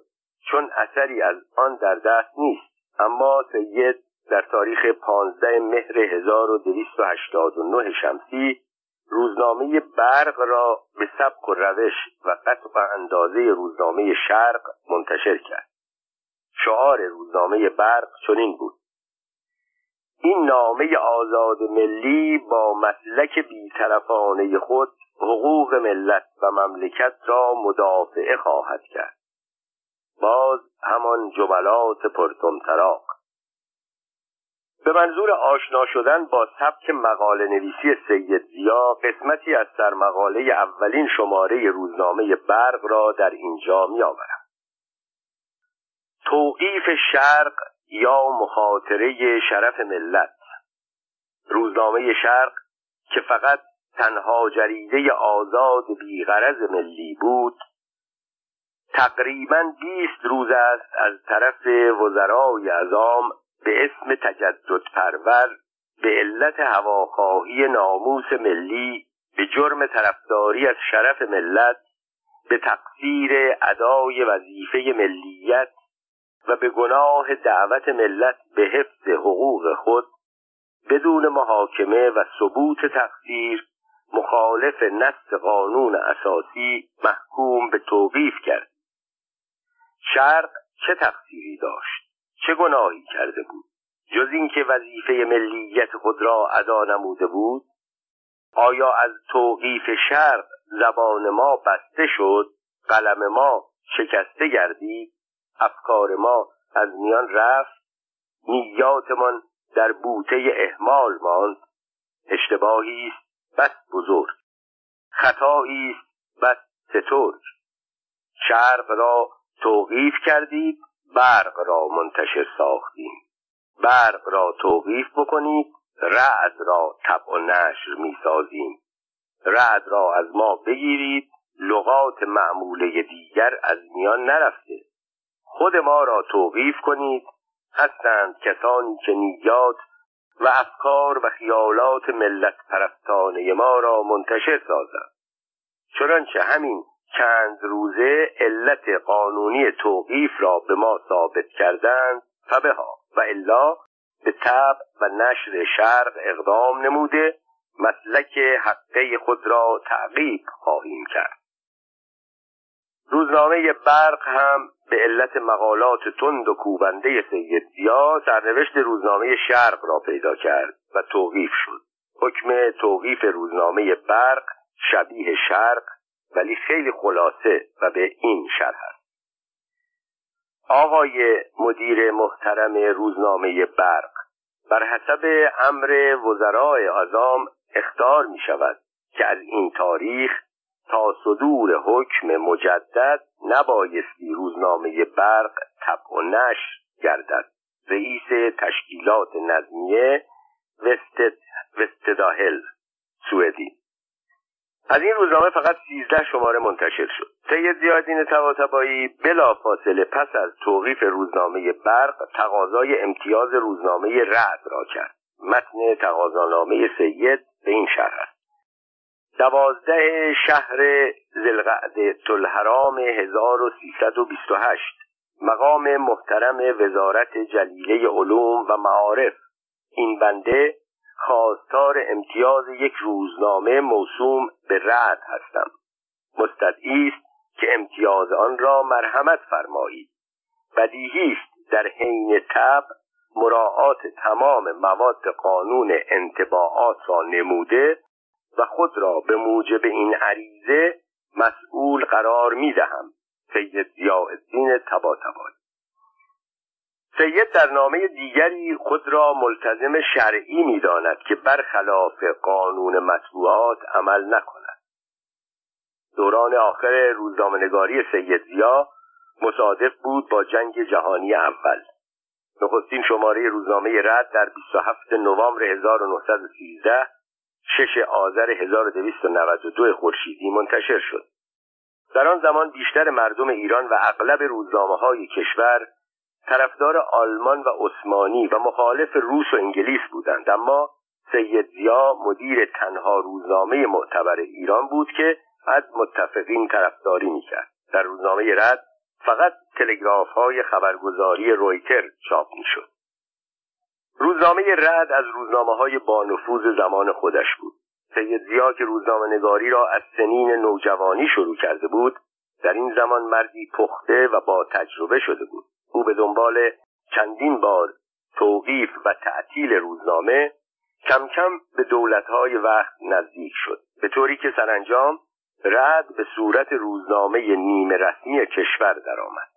چون اثری از آن در دست نیست. اما سید در تاریخ 15 مهر 1289 شمسی روزنامه برق را به سبک و روش و قطع اندازه روزنامه شرق منتشر کرد. شعار روزنامه برق چنین بود. این نامه آزاد ملی با مسلک بیطرفانه خود حقوق ملت و مملکت را مدافعه خواهد کرد. باز همان جملات پرتمطراق. به منظور آشنا شدن با سبک مقاله نویسی سید زیا قسمتی از سرمقاله اولین شماره روزنامه برق را در اینجا می آورم. توقیف شرق یا مخاطره شرف ملت روزنامه شرق که فقط تنها جریده آزاد بیغرز ملی بود تقریبا بیست روز است از طرف وزرای ازام به اسم تجدد پرور به علت هواخواهی ناموس ملی به جرم طرفداری از شرف ملت به تقصیر ادای وظیفه ملیت و به گناه دعوت ملت به حفظ حقوق خود بدون محاکمه و ثبوت تقصیر مخالف نص قانون اساسی محکوم به توقیف کرد. شرق چه تقصیری داشت؟ چه گناهی کرده بود؟ جز اینکه وظیفه ملیت خود را ادا نموده بود؟ آیا از توقیف شرق زبان ما بسته شد؟ قلم ما شکسته گردید؟ افکار ما از میان رفت؟ نیاتمان در بوته احمال ماند؟ اشتباهی است بس بزرگ. خطایی است بس سترگ. شرق را توقیف کردید؟ برق را منتشر ساختیم. برق را توقیف بکنید رعد را طبع و نشر می‌سازیم. رعد را از ما بگیرید لغات معموله دیگر از میان نرفته. خود ما را توقیف کنید هستند کسانی که نیات و افکار و خیالات ملت پرستانه ما را منتشر سازند. چنانچه همین چند روزه علت قانونی توقیف را به ما ثابت کردند فبها و الا به تب و نشر شرق اقدام نموده مسلک حقه خود را تعقیب خواهیم کرد. روزنامه برق هم به علت مقالات تند و کوبنده سید زیا سرنوشت روزنامه شرق را پیدا کرد و توقیف شد. حکم توقیف روزنامه برق شبیه شرق ولی خیلی خلاصه و به این شرح است. آقای مدیر محترم روزنامه برق بر حسب امر وزرای اعظام اختار می شود که از این تاریخ تا صدور حکم مجدد نبایستی روزنامه برق طبع و نشر گردد. رئیس تشکیلات نظمیه وستد وستداهل سوئدی. از این روزنامه فقط سیزده شماره منتشر شد. سید زیادین طباطبایی بلا فاصله پس از توقیف روزنامه برق تقاضای امتیاز روزنامه رعد را کرد. متن تقاضانامه سید به این شرح است. دوازده شهر زلقعده تلحرام 1328 مقام محترم وزارت جلیله علوم و معارف. این بنده خواستار امتیاز یک روزنامه موسوم به رد هستم. مستدعی است که امتیاز آن را مرحمت فرمایید. بدیهی است در حین تب مراعات تمام مواد قانون انتباعات را نموده و خود را به موجب این عریضه مسئول قرار می دهم سید ضیاءالدین طباطبایی سید در نامه دیگری خود را ملتزم شرعی می‌داند که برخلاف قانون مطبوعات عمل نکند. دوران آخر روزنامهنگاری سید زیا مصادف بود با جنگ جهانی اول. نخستین شماره روزنامه رد در 27 نوامبر 1913 شش آذر 1292 خورشیدی منتشر شد. در آن زمان بیشتر مردم ایران و اغلب روزنامه های کشور طرفدار آلمان و عثمانی و مخالف روس و انگلیس بودند. اما سید زیا مدیر تنها روزنامه معتبر ایران بود که از متفقین طرفداری می‌کرد. در روزنامه رد فقط تلگراف های خبرگزاری رویتر چاپ می‌شد. روزنامه رد از روزنامه های بانفوذ زمان خودش بود. سید زیا که روزنامه نگاری را از سنین نوجوانی شروع کرده بود در این زمان مردی پخته و با تجربه شده بود. او به دنبال چندین بار توقیف و تعطیل روزنامه کم کم به دولتهای وقت نزدیک شد به طوری که سرانجام رد به صورت روزنامه نیمه رسمی کشور درآمد.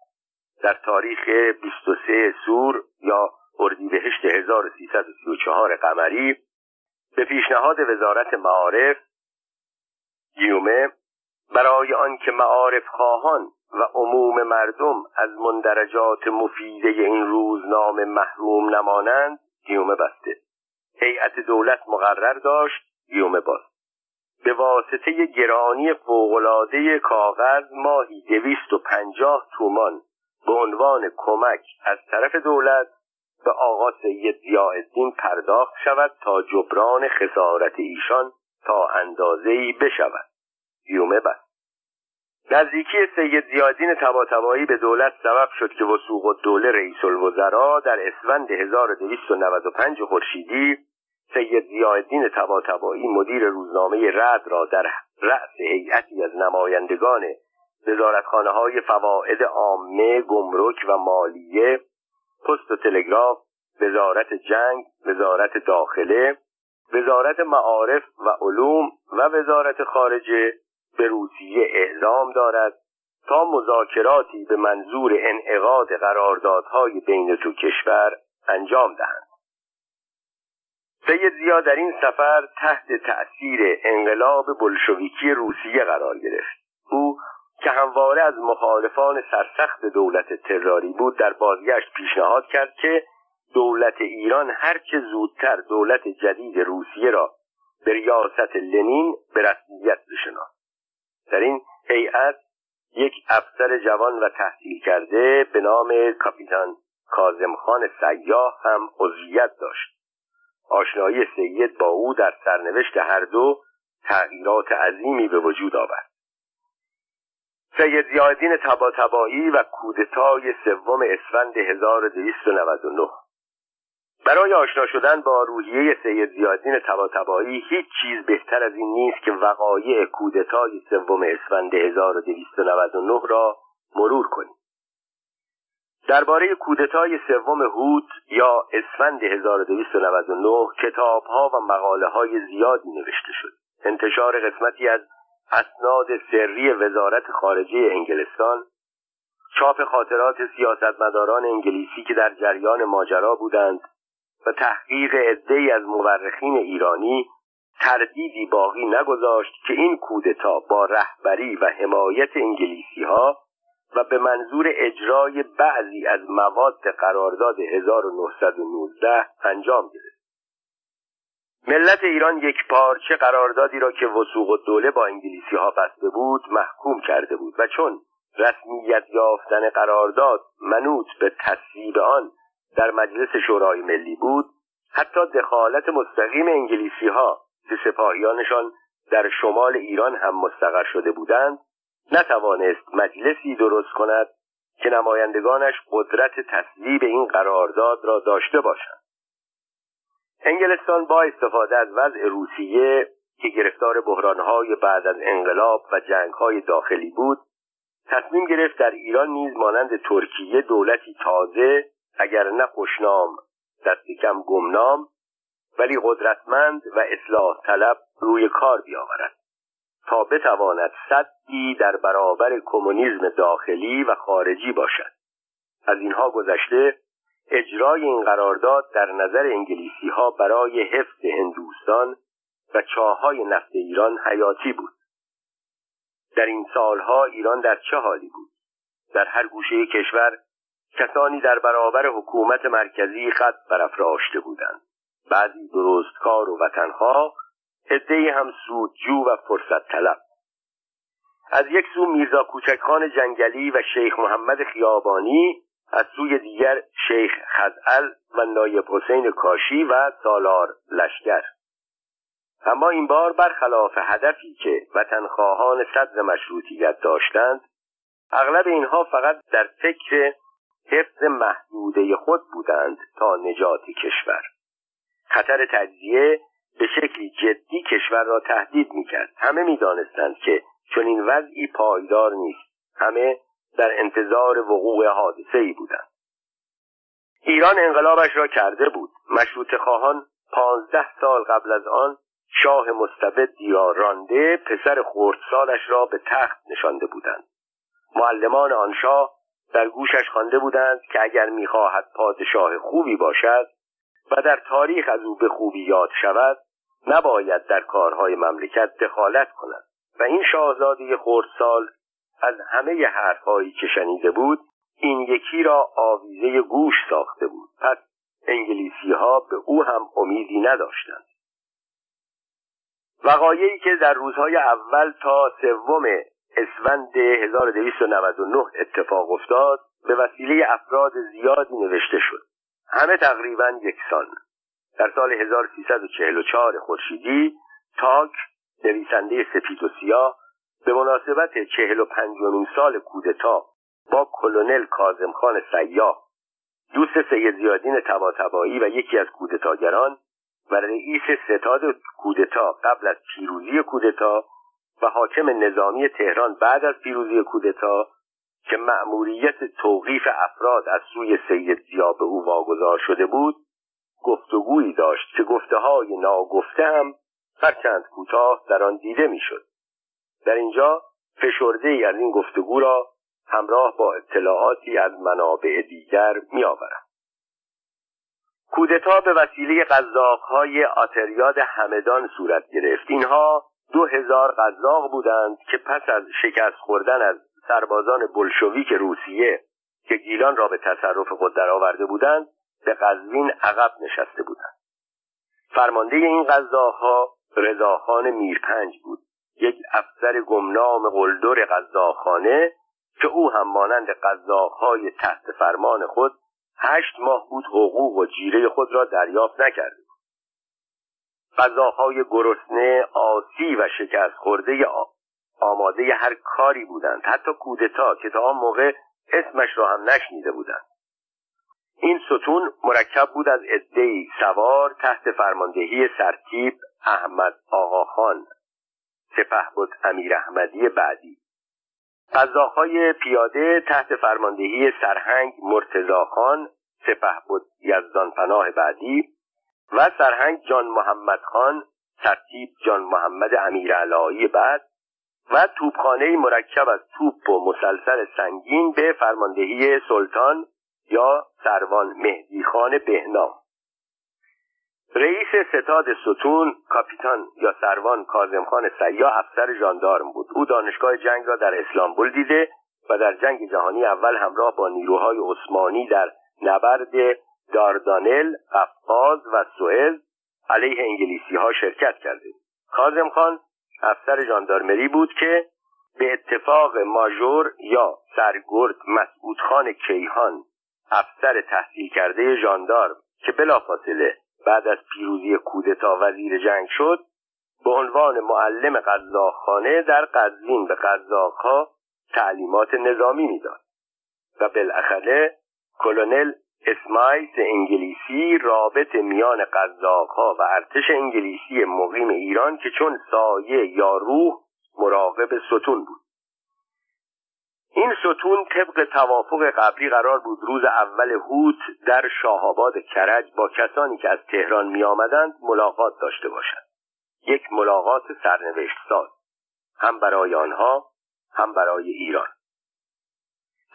در تاریخ 23 سور یا اردیبهشت 1334 قمری به پیشنهاد وزارت معارف گیومه برای آنکه معارف خواهان و عموم مردم از مندرجات مفیده این روزنامه محروم نمانند گیومه بسته. هیئت دولت مقرر داشت گیومه باز. به واسطه گرانی فوقالعاده کاغذ ماهی دویست و پنجاه تومان به عنوان کمک از طرف دولت به آقا سید ضیاءالدین پرداخت شود تا جبران خسارت ایشان تا اندازه‌ای بشود. گیومه بست نزدیکی سید زیادین تباتبایی به دولت سبب شد که وسوق الدوله رئیس الوزراء در اسفند 1295 خورشیدی سید زیادین تباتبایی مدیر روزنامه رد را در رأس هیئتی از نمایندگان وزارتخانه های فواید عامه گمرک و مالیه پست و تلگراف وزارت جنگ وزارت داخله وزارت معارف و علوم و وزارت خارجه به روسیه اعزام دارد تا مذاکراتی به منظور انعقاد قراردادهای بین دو کشور انجام دهند. سید زیا در این سفر تحت تأثیر انقلاب بلشویکی روسیه قرار گرفت. او که همواره از مخالفان سرسخت دولت تراری بود در بازگشت پیشنهاد کرد که دولت ایران هرچه زودتر دولت جدید روسیه را به ریاست لنین به رسمیت بشناسد. در این هیئت یک افسر جوان و تحصیل کرده به نام کاپیتان کازمخان سیاه هم عضویت داشت. آشنایی سید با او در سرنوشت هر دو تغییرات عظیمی به وجود آورد. سید زیادین تبا و کودتای سوم اسفند 1299 برای آشنا شدن با روحیه سید زیادین تباتبایی هیچ چیز بهتر از این نیست که وقایع کودتای سوم اسفند 1299 را مرور کنیم. درباره کودتای سوم هوت یا اسفند 1299 کتابها و مقاله های زیادی نوشته شد. انتشار قسمتی از اسناد سری وزارت خارجه انگلستان چاپ خاطرات سیاستمداران انگلیسی که در جریان ماجرا بودند و تحقیق عدهای از مورخین ایرانی تردیدی باقی نگذاشت که این کودتا با رهبری و حمایت انگلیسی ها و به منظور اجرای بعضی از مواد قرارداد 1919 انجام گرفت. ملت ایران یک پارچه قراردادی را که وسوق و دوله با انگلیسی ها بسته بود محکوم کرده بود و چون رسمیت یافتن قرارداد منوط به تصویب آن در مجلس شورای ملی بود حتی دخالت مستقیم انگلیسی ها که سپاهیانشان در شمال ایران هم مستقر شده بودند نتوانست مجلسی درست کند که نمایندگانش قدرت تصویب این قرارداد را داشته باشند. انگلستان با استفاده از وضع روسیه که گرفتار بحرانهای بعد از انقلاب و جنگهای داخلی بود تصمیم گرفت در ایران نیز مانند ترکیه دولتی تازه اگر نه خوشنام دست کم گمنام ولی قدرتمند و اصلاح طلب روی کار بیاورد. تا بتواند صدی در برابر کمونیسم داخلی و خارجی باشد. از اینها گذشته اجرای این قرارداد در نظر انگلیسی ها برای حفظ هندوستان و چاهای نفت ایران حیاتی بود. در این سالها ایران در چه حالی بود؟ در هر گوشه کشور کسانی در برابر حکومت مرکزی خط برافراشته بودند. بعضی درستکار و وطنها عدهای هم سودجو و فرصت طلب. از یک سو میرزا کوچکخان جنگلی و شیخ محمد خیابانی از سوی دیگر شیخ خزعل و نایب حسین کاشی و سالار لشکر. اما این بار برخلاف هدفی که وطنخواهان صدر مشروطیت داشتند اغلب اینها فقط در فکر حفظ محدوده خود بودند تا نجات کشور. خطر تجزیه به شکلی جدی کشور را تهدید می‌کرد. همه می‌دانستند که چون این وضعی پایدار نیست. همه در انتظار وقوع حادثه ای بودند. ایران انقلابش را کرده بود. مشروط خواهان پانزده سال قبل از آن شاه مستبدی را رانده پسر خردسالش را به تخت نشانده بودند. معلمان آن شاه در گوشش خوانده بودند که اگر می‌خواهد پادشاه خوبی باشد و در تاریخ از او به خوبی یاد شود نباید در کارهای مملکت دخالت کند. و این شاهزاده خردسال از همه حرفهایی که شنیده بود این یکی را آویزه گوش ساخته بود. پس انگلیسی ها به او هم امیدی نداشتند. وقایعی که در روزهای اول تا سوم اسفند 1299 اتفاق افتاد به وسیله افراد زیادی نوشته شد. همه تقریبا یکسان. در سال 1344 خورشیدی تاک نویسنده سپید و سیاه به مناسبت چهل و پنجمین سال کودتا با کلونل کازم خان سیاه دوست سید زیادین تباتبایی و یکی از کودتاگران و رئیس ستاد کودتا قبل از پیروزی کودتا و حاکم نظامی تهران بعد از پیروزی کودتا که مأموریت توقیف افراد از سوی سید زیا به او واگذار شده بود گفتگویی داشت که گفته های ناگفته هم هرچند کوتاه در آن دیده می‌شد. در اینجا فشرده ای از این گفتگو را همراه با اطلاعاتی از منابع دیگر میآورم. کودتا به وسیله قذاقهای آتریاد همدان صورت گرفت. اینها دو هزار قذاق بودند که پس از شکست خوردن از سربازان بلشویک روسیه که گیلان را به تصرف خود درآورده بودند به قزوین عقب نشسته بودند. فرمانده این قزاقها رضاخان میرپنج بود. یک افسر گمنام قلدر قزاقخانه که او هم مانند قزاقهای تحت فرمان خود هشت ماه بود حقوق و جیره خود را دریافت نکرده غذاهای گرسنه آسی و شکست خورده آماده هر کاری بودند. حتی کودتا که تا آن موقع اسمش را هم نشنیده بودند. این ستون مرکب بود از عدهای سوار تحت فرماندهی سرتیب احمد آقاخان سپه بود امیر احمدی بعدی. قزاقهای پیاده تحت فرماندهی سرهنگ مرتزاخان سپه بود یزدان پناه بعدی. و سرهنگ جان محمد خان ترتیب جان محمد امیر علایی بعد و توپخانه مرکب از توپ و مسلسل سنگین به فرماندهی سلطان یا سروان مهدی خان بهنام. رئیس ستاد ستون کاپیتان یا سروان کازمخان سیا افسر ژاندارم بود. او دانشگاه جنگ را در اسلامبول دیده و در جنگ جهانی اول همراه با نیروهای عثمانی در نبرد داردانل، قفقاز و سوئز علیه انگلیسی ها شرکت کرده. کازم خان افسر ژاندارمری بود که به اتفاق ماژور یا سرگرد مسعود خان کیهان افسر تحصیل کرده که بلافاصله بعد از پیروزی کودتا وزیر جنگ شد به عنوان معلم قزاقخانه در قزوین به قزاقها تعلیمات نظامی می‌داد. و بالاخره کلونل اسمایس انگلیسی رابط میان قزاقها و ارتش انگلیسی مقیم ایران که چون سایه یا روح مراقب ستون بود. این ستون طبق توافق قبلی قرار بود روز اول هوت در شاهآباد کرج با کسانی که از تهران می آمدند ملاقات داشته باشد. یک ملاقات سرنوشت ساز هم برای آنها هم برای ایران.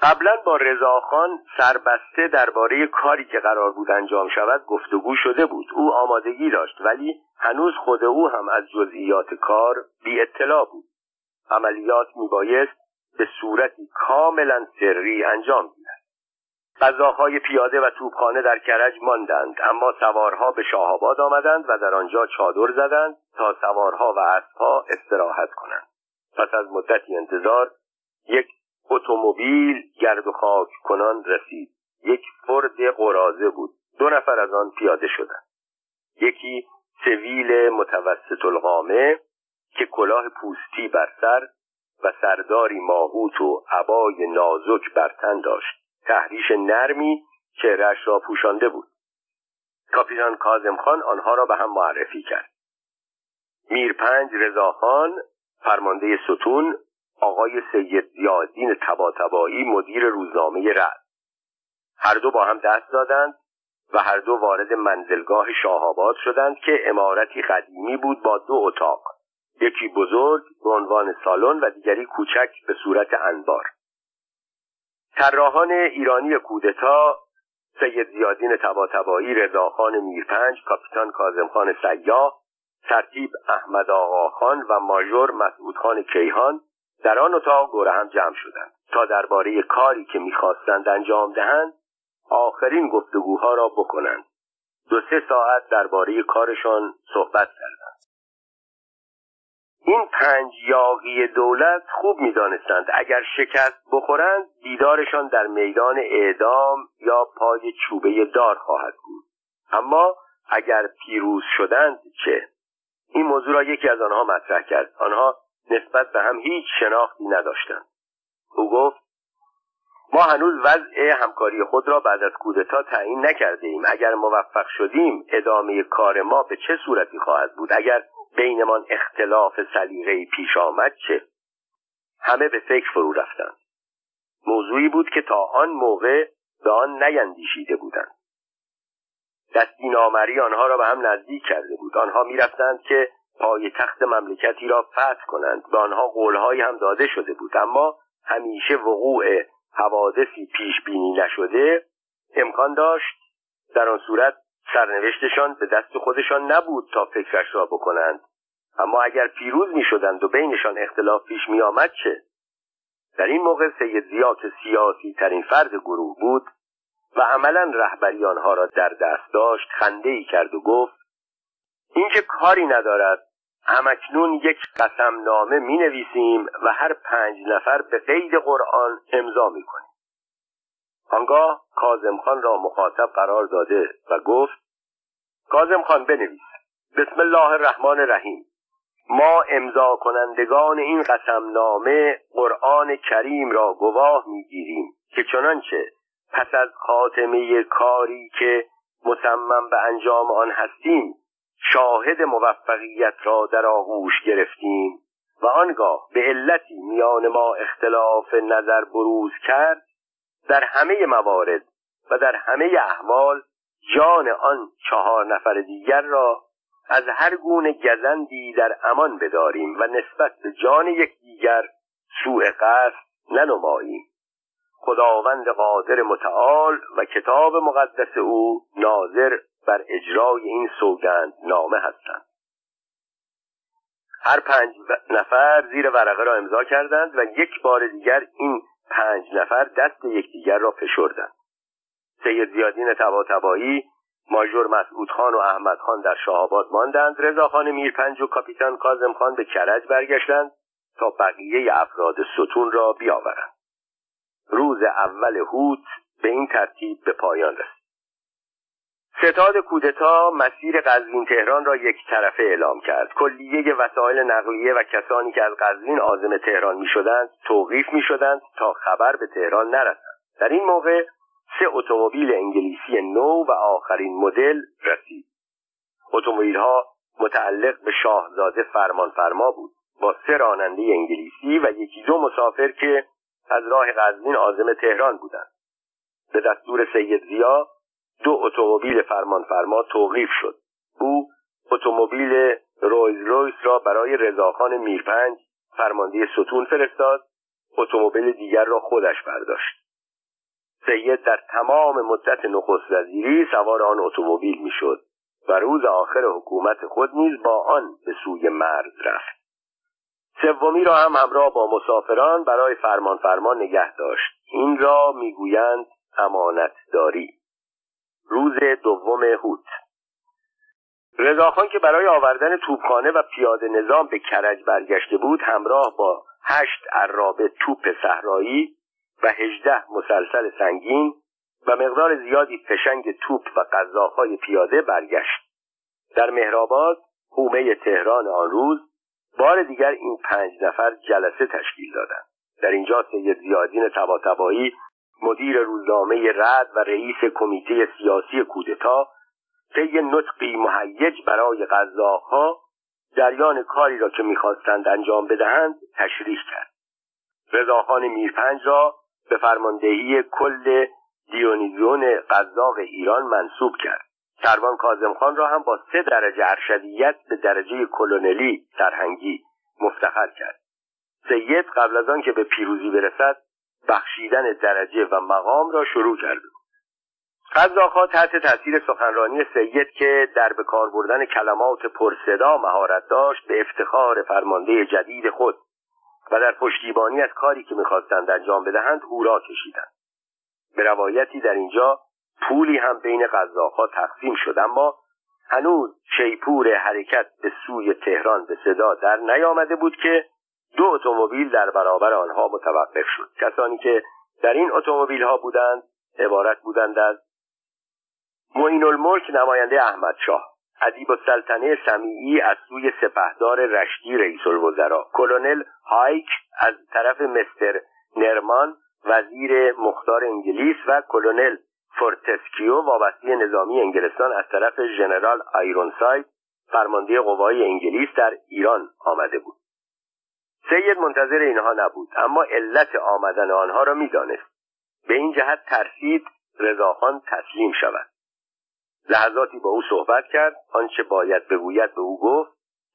قبلا با رضاخان سربسته درباره کاری که قرار بود انجام شود گفتگو شده بود. او آمادگی داشت ولی هنوز خود او هم از جزئیات کار بی اطلاع بود. عملیات میبایست به صورتی کاملا سری انجام گیرد. غذاهای پیاده و توپخانه در کرج ماندند اما سوارها به شاهآباد آمدند و در آنجا چادر زدند تا سوارها و اسبها استراحت کنند. پس از مدتی انتظار یک اتومبیل گرد و خاک کنان رسید. یک فرد قرازه بود. دو نفر از آن پیاده شدند. یکی سویل متوسط القامه که کلاه پوستی بر سر و سرداری ماهوت و عبای نازک بر تن داشت. تحریش نرمی چهرش را پوشانده بود. کاپیتان کازم خان آنها را به هم معرفی کرد. میرپنج رضاخان فرمانده ستون آقای سید زیادین تباتبایی مدیر روزنامه رد. هر دو با هم دست دادند و هر دو وارد منزلگاه شاهآباد شدند که امارتی قدیمی بود با دو اتاق. یکی بزرگ به عنوان سالن و دیگری کوچک به صورت انبار. طراحان ایرانی کودتا سید زیادین تباتبایی رضاخان میرپنج کاپیتان کازمخان سیاه ترتیب احمد آقاخان و ماژور مسعودخان کیهان در آن اتاق دور هم جمع شدند. تا درباره کاری که می‌خواستند انجام دهند آخرین گفتگوها را بکنند. دو سه ساعت درباره کارشان صحبت کردند. این پنج یاقی دولت خوب می‌دانستند اگر شکست بخورند دیدارشان در میدان اعدام یا پای چوبه دار خواهد بود. اما اگر پیروز شدند چه؟ این موضوع را یکی از آنها مطرح کرد. آنها نسبت به هم هیچ شناختی نداشتند. او گفت ما هنوز وضع همکاری خود را بعد از کودتا تعیین نکرده ایم اگر موفق شدیم ادامه کار ما به چه صورتی خواهد بود؟ اگر بینمان اختلاف سلیقه پیش آمد چه؟ همه به فکر فرو رفتند. موضوعی بود که تا آن موقع به آن نیندیشیده بودند. دستی نامری آنها را به هم نزدیک کرده بود. آنها می‌رفتند که پای تخت مملکتی را فتح کنند. به آنها قولهایی هم داده شده بود. اما همیشه وقوع حوادثی پیش بینی نشده. امکان داشت در آن صورت سرنوشتشان به دست خودشان نبود تا فکرش را بکنند. اما اگر پیروز می شدند و بینشان اختلاف پیش می آمد چه؟ در این موقع سید زیا که سیاسی ترین فرد گروه بود و عملا رهبری آنها را در دست داشت خنده ای کرد و گفت اینکه کاری ندارد همکنون یک قسم نامه می نویسیم و هر پنج نفر به قید قرآن امضا می کنیم آنگاه کازم خان را مخاطب قرار داده و گفت کازم خان بنویس. بسم الله الرحمن الرحیم. ما امضا کنندگان این قسم نامه قرآن کریم را گواه می‌گیریم که چنانچه پس از خاتمه کاری که مصمم به انجام آن هستیم شاهد موفقیت را در آغوش گرفتیم و آنگاه به علتی میان ما اختلاف نظر بروز کرد در همه موارد و در همه احوال جان آن چهار نفر دیگر را از هر گونه گزندی در امان بداریم و نسبت به جان یکدیگر سوء قصد ننماییم. خداوند قادر متعال و کتاب مقدس او ناظر بر اجرای این سوگند نامه هستند. هر پنج نفر زیر ورقه را امضا کردند و یک بار دیگر این پنج نفر دست یکدیگر را فشردند. سید زیادین تباتبایی ماژور مسعود خان و احمد خان در شاهآباد ماندند. رضاخان میرپنج و کاپیتان کاظم خان به کرج برگشتند تا بقیه افراد ستون را بیاورند. روز اول هوت به این ترتیب به پایان رسید. ستاد کودتا مسیر قزوین تهران را یک طرفه اعلام کرد. کلیه وسایل نقلیه و کسانی که از قزوین عازم تهران می شدند توقیف می شدند تا خبر به تهران نرسند در این موقع سه اتومبیل انگلیسی نو و آخرین مدل رسید. اتومبیلها متعلق به شاهزاده فرمانفرما بود. با سه راننده انگلیسی و یکی دو مسافر که از راه قزوین عازم تهران بودند. به دستور سید زیا دو اتومبیل فرمانفرما توقیف شد. او اتومبیل رویز رویس را برای رضاخان میرپنج فرمانده ستون فرستاد اتومبیل دیگر را خودش برداشت. سید در تمام مدت نخست وزیری سوار آن اتومبیل می‌شد و روز آخر حکومت خود نیز با آن به سوی مرز رفت. سومی را هم همراه با مسافران برای فرمان فرمان نگه داشت. این را می‌گویند امانتداری. روز دوم هوت رضاخان که برای آوردن توپخانه و پیاده نظام به کرج برگشته بود همراه با هشت عرابه توپ صحرایی و هجده مسلسل سنگین و مقدار زیادی فشنگ توپ و قذاقهای پیاده برگشت. در مهرآباد حومه تهران آن روز بار دیگر این پنج نفر جلسه تشکیل دادند. در اینجا سید زیادین تباتبایی مدیر روزنامه رد و رئیس کمیته سیاسی کودتا طی نطقی مهیج برای قزاقها جریان کاری را که می‌خواستند انجام بدهند تشریح کرد. رضاخان میرپنج را به فرماندهی کل دیونیزیون قزاق ایران منصوب کرد. سروان کازم خان را هم با سه درجه ارشدیت به درجه کلونلی سرهنگی مفتخر کرد. سید قبل از آن که به پیروزی برسد بخشیدن درجه و مقام را شروع کرد قزاقها تحت تاثیر سخنرانی سید که در به کار بردن کلمات پرصدا مهارت داشت به افتخار فرمانده جدید خود و در پشتیبانی از کاری که می‌خواستند انجام بدهند هورا کشیدند. به روایتی در اینجا پولی هم بین قزاقها تقسیم شد اما هنوز شیپور حرکت به سوی تهران به صدا در نیامده بود که دو اتومبیل در برابر آنها متوقف شد. کسانی که در این اتومبیل ها بودند عبارت بودند از معین الملک نماینده احمد شاه ادیب السلطنه سمیعی از سوی سپهدار رشتی رئیس الوزراء کلونل هایک از طرف مستر نرمان وزیر مختار انگلیس و کلونل فورتسکیو وابسته نظامی انگلستان از طرف ژنرال آیرونساید فرمانده قوای انگلیس در ایران آمده بود. سید منتظر اینها نبود اما علت آمدن آنها را می‌دانست. به این جهت ترسید رضاخان تسلیم شود. لحظاتی با او صحبت کرد آنچه باید بگوید به او گفت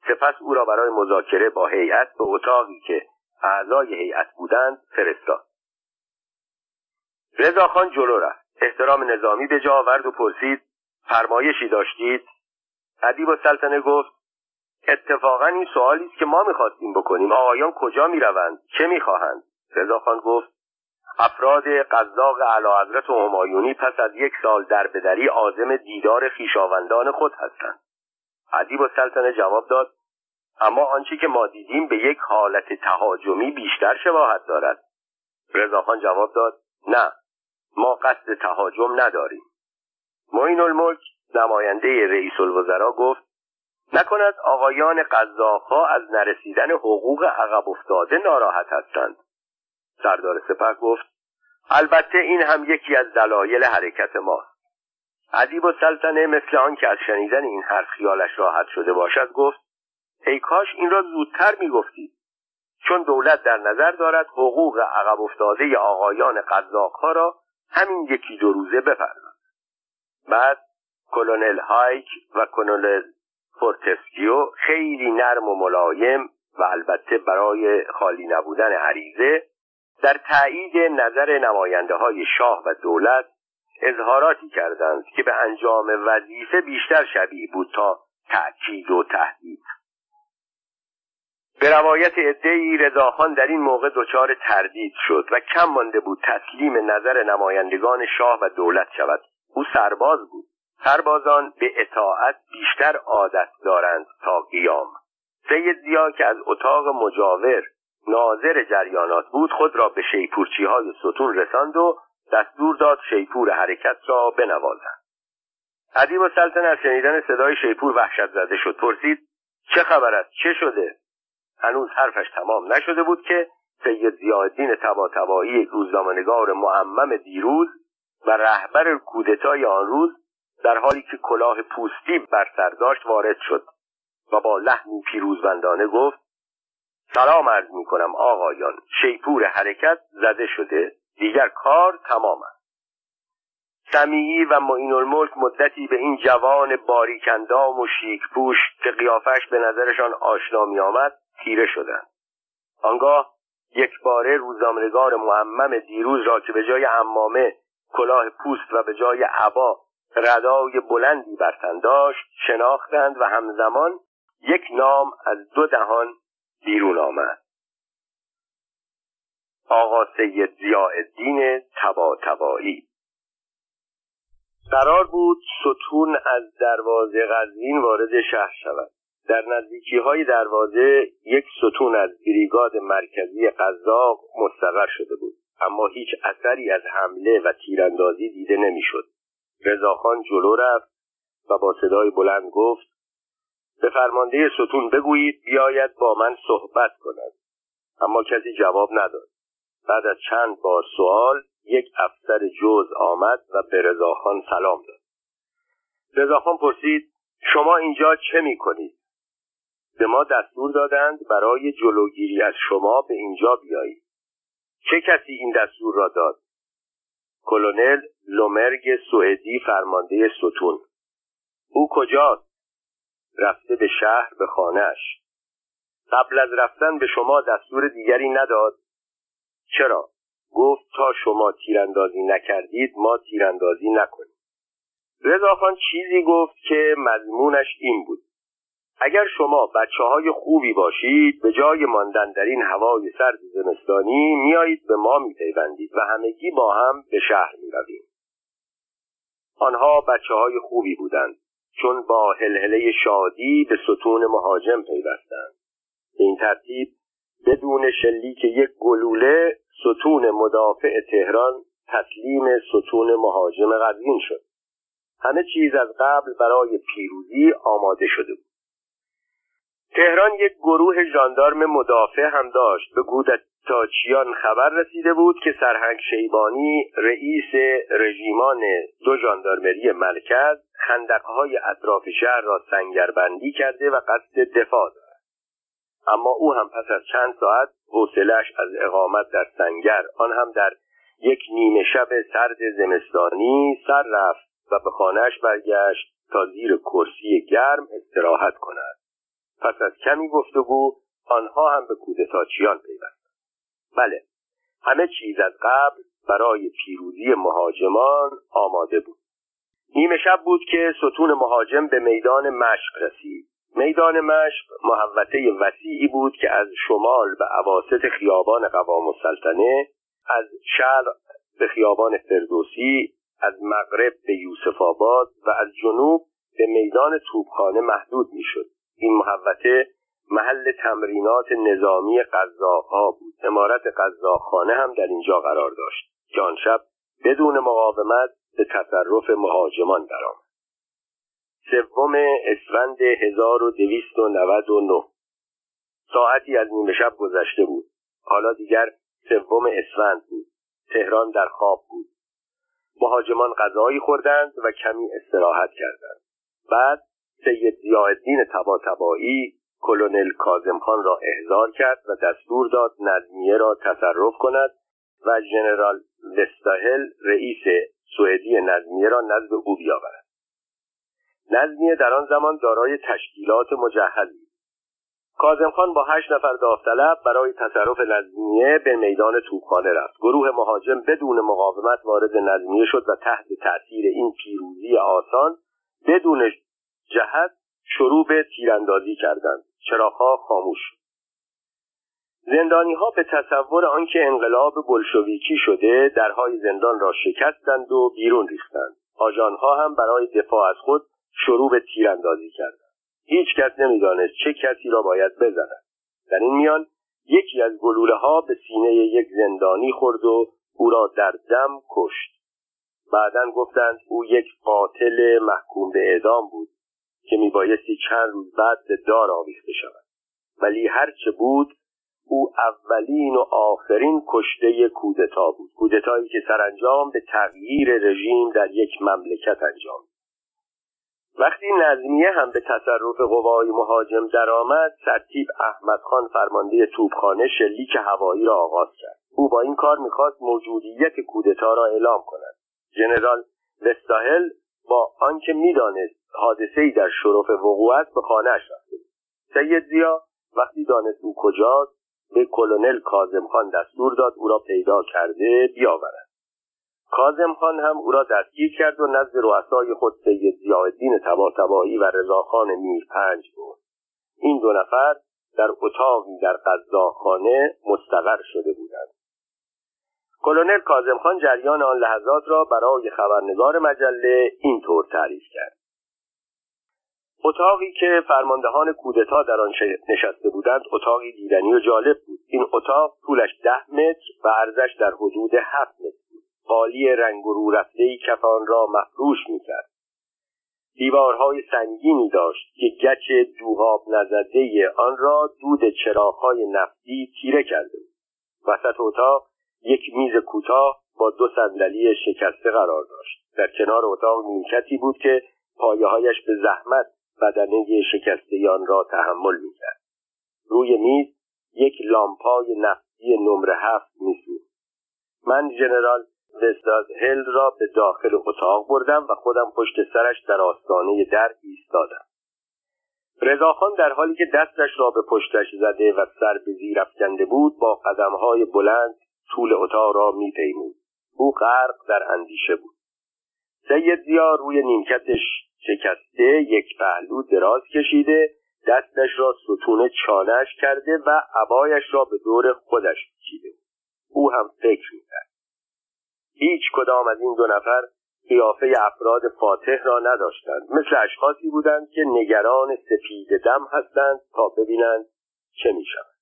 سپس او را برای مذاکره با هیئت به اتاقی که اعضای هیئت بودند فرستاد. رضاخان جلو رفت. احترام نظامی به جا آورد و پرسید فرمایشی داشتید؟ ادیب سلطنه گفت اتفاقا این سوالی است که ما می‌خواستیم بکنیم. آقایان کجا می‌روند؟ چه می‌خواهند؟ رضاخان گفت افراد قزاق اعلیحضرت و همایونی پس از یک سال در بدری عازم دیدار خیشاوندان خود هستند. ادیب و سلطنه جواب داد اما آنچه که ما دیدیم به یک حالت تهاجمی بیشتر شباهت دارد. رضاخان جواب داد نه ما قصد تهاجم نداریم. معین الملک نماینده رئیس الوزراء گفت نکند آقایان قزاقها از نرسیدن حقوق عقب افتاده ناراحت هستند. سردار سپه گفت البته این هم یکی از دلایل حرکت ماست. ادیب‌السلطنه مثل آن که از شنیدن این حرف خیالش راحت شده باشد گفت ای کاش این را زودتر می‌گفتید چون دولت در نظر دارد حقوق عقب افتاده آقایان قزاقها را همین یکی دو روزه بپردازد بعد کلونل هیگ و کلونل فورتسکیو خیلی نرم و ملایم و البته برای خالی نبودن عریضه در تایید نظر نماینده های شاه و دولت اظهاراتی کردند که به انجام وظیفه بیشتر شبیه بود تا تأکید و تهدید. به روایت عدهای رضاخان در این موقع دچار تردید شد و کم مانده بود تسلیم نظر نمایندگان شاه و دولت شود. او سرباز بود. سربازان به اطاعت بیشتر عادت دارند تا قیام. سید زیا که از اتاق مجاور ناظر جریانات بود خود را به شیپورچی های ستون رساند و دستور داد شیپور حرکت را بنوازند ادیب و سلطن از شنیدن صدای شیپور وحشت زده شد. پرسید چه خبر است؟ چه شده؟ هنوز حرفش تمام نشده بود که سید زیادین تباتبایی روزنامهنگار معمم دیروز و رهبر کودتای آن روز در حالی که کلاه پوستی بر سر داشت وارد شد و با لحنی پیروزمندانه گفت سلام عرض می کنم آقایان شیپور حرکت زده شده دیگر کار تمام است. سمیعی و معین الملک مدتی به این جوان باریکندام و شیک پوش که قیافش به نظرشان آشنا می آمد تیره شدند. آنگاه یک باره روزنامهنگار معمم دیروز را که به جای امامه کلاه پوست و به جای عبا ردای بلندی بر تن داشت شناختند و همزمان یک نام از دو دهان بیرون آمد. آقا سید زیاءالدین تباتبایی قرار بود ستون از دروازه قزوین وارد شهر شود. در نزدیکی های دروازه یک ستون از بریگاد مرکزی قزاق مستقر شده بود. اما هیچ اثری از حمله و تیراندازی دیده نمی‌شد. رضاخان جلو رفت و با صدای بلند گفت به فرمانده ستون بگویید بیاید با من صحبت کند. اما کسی جواب نداد. بعد از چند بار سوال یک افسر جز آمد و به رضاخان سلام داد. رضاخان پرسید شما اینجا چه می کنید؟ به ما دستور دادند برای جلوگیری از شما به اینجا بیایید. چه کسی این دستور را داد؟ کلونل لومرگ سوئدی فرمانده ستون. او کجاست؟ رفته به شهر به خانهش قبل از رفتن به شما دستور دیگری نداد. چرا؟ گفت تا شما تیراندازی نکردید ما تیراندازی نکنیم. رضاخان چیزی گفت که مضمونش این بود. اگر شما بچه های خوبی باشید به جای ماندن در این هوای سرد زمستانی میایید به ما میپیوندید و همگی با هم به شهر می‌رویم. آنها بچه های خوبی بودند چون با هلهله شادی به ستون مهاجم پیوستند. این ترتیب بدون شلیک یک گلوله ستون مدافع تهران تسلیم ستون مهاجم قزوین شد. همه چیز از قبل برای پیروزی آماده شده بود. تهران یک گروه ژاندارم مدافع هم داشت. به گودتاچیان خبر رسیده بود که سرهنگ شیبانی رئیس رژیمان دو ژاندارمری مرکز خندقهای اطراف شهر را سنگربندی کرده و قصد دفاع دارد. اما او هم پس از چند ساعت حوصلهاش از اقامت در سنگر آن هم در یک نیمه شب سرد زمستانی سر رفت و به خانهش برگشت تا زیر کرسی گرم استراحت کند. پس از کمی گفتگو آنها هم به کودتاچیان پیوستند بله. همه چیز از قبل برای پیروزی مهاجمان آماده بود. نیمه شب بود که ستون مهاجم به میدان مشق رسید. میدان مشق محوطه وسیعی بود که از شمال به عواست خیابان قوام السلطنه از شرق به خیابان فردوسی از مغرب به یوسف آباد و از جنوب به میدان توبخانه محدود می‌شد. این محوطه محل تمرینات نظامی قزاقها بود. امارت قزاقخانه هم در اینجا قرار داشت. که آن شب بدون مقاومت به تصرف مهاجمان درآمد. سوم اسفند 1299 ساعتی از نیمه شب گذشته بود. حالا دیگر سوم اسفند بود. تهران در خواب بود. مهاجمان غذایی خوردند و کمی استراحت کردند. بعد سید زیاءالدین تبایی کلونل کازمخان را احضار کرد و دستور داد نظمیه را تصرف کند و ژنرال وستاهل رئیس سوئدی نظمیه را نزد او بیاورد. نظمیه در آن زمان دارای تشکیلات مجهزی کازم خان با هشت نفر داوطلب برای تصرف نظمیه به میدان توپخانه رفت. گروه مهاجم بدون مقاومت وارد نظمیه شد و تحت تأثیر این پیروزی آسان بدون جهت شروع به تیراندازی کردند. چراغها خاموش شد. زندانی ها به تصور آنکه انقلاب بلشویکی شده درهای زندان را شکستند و بیرون ریختند. آژانها هم برای دفاع از خود شروع به تیراندازی کردند. هیچ کس نمی‌دانست چه کسی را باید بزند. در این میان یکی از گلوله ها به سینه یک زندانی خورد و او را در دم کشت. بعدا گفتند او یک قاتل محکوم به اعدام بود. که میبایستی چند روز بعد به دار آویخته شود. ولی هرچه بود او اولین و آخرین کشته کودتا بود. کودتایی که سرانجام به تغییر رژیم در یک مملکت انجام وقتی نظمیه هم به تصرف قوای مهاجم درآمد سرتیب احمد خان فرمانده توپخانه شلیک هوایی را آغاز کرد. او با این کار می‌خواست موجودیت کودتا را اعلام کند. ژنرال وستاهل با آنکه می‌دانست حادثهای در شرف وقوع است به خانهاش رفته سید زیا وقتی دانست او کجاست به کلونل کازم خان دستور داد او را پیدا کرده بیاورد. کازم خان هم او را دستگیر کرد و نزد رؤسای خود سید ضیاءالدین طباطبایی و رضاخان پنج بود این دو نفر در اتاقی در قزاقخانه مستقر شده بودند. کلونل کازم خان جریان آن لحظات را برای خبرنگار مجله اینطور تعریف کرد. اتاقی که فرماندهان کودتا در آن نشسته بودند اتاقی دیدنی و جالب بود. این اتاق طولش ده متر و عرضش در حدود هفت متر بود. قالی رنگ و رو رفته کف آن را مفروش می‌کرد. دیوارهای سنگینی داشت که گچ دوهاب نزده آن را دود چراغهای نفتی تیره کرده بود. وسط اتاق یک میز کوتاه با دو صندلی شکسته قرار داشت. در کنار اتاق نیمکتی بود که پایههایش به زحمت بدنه شکسته آن را تحمل می‌کرد. روی میز یک لامپای نفتی نمره هفت میسوخت. من ژنرال هل را به داخل اتاق بردم و خودم پشت سرش در آستانه در ایستادم. رضاخان در حالی که دستش را به پشتش زده و سر به زیر افکنده بود با قدمهای بلند طول اتاق را میپیمود. او غرق در اندیشه بود. سید زیا روی نیمکتش شکسته یک پهلو دراز کشیده دستش را ستون چانش کرده و عبایش را به دور خودش کشیده. او هم فکر می‌کرد. هیچ کدام از این دو نفر قیافه افراد فاتح را نداشتند. مثل اشخاصی بودند که نگران سفید دم هستند تا ببینند چه می‌شود.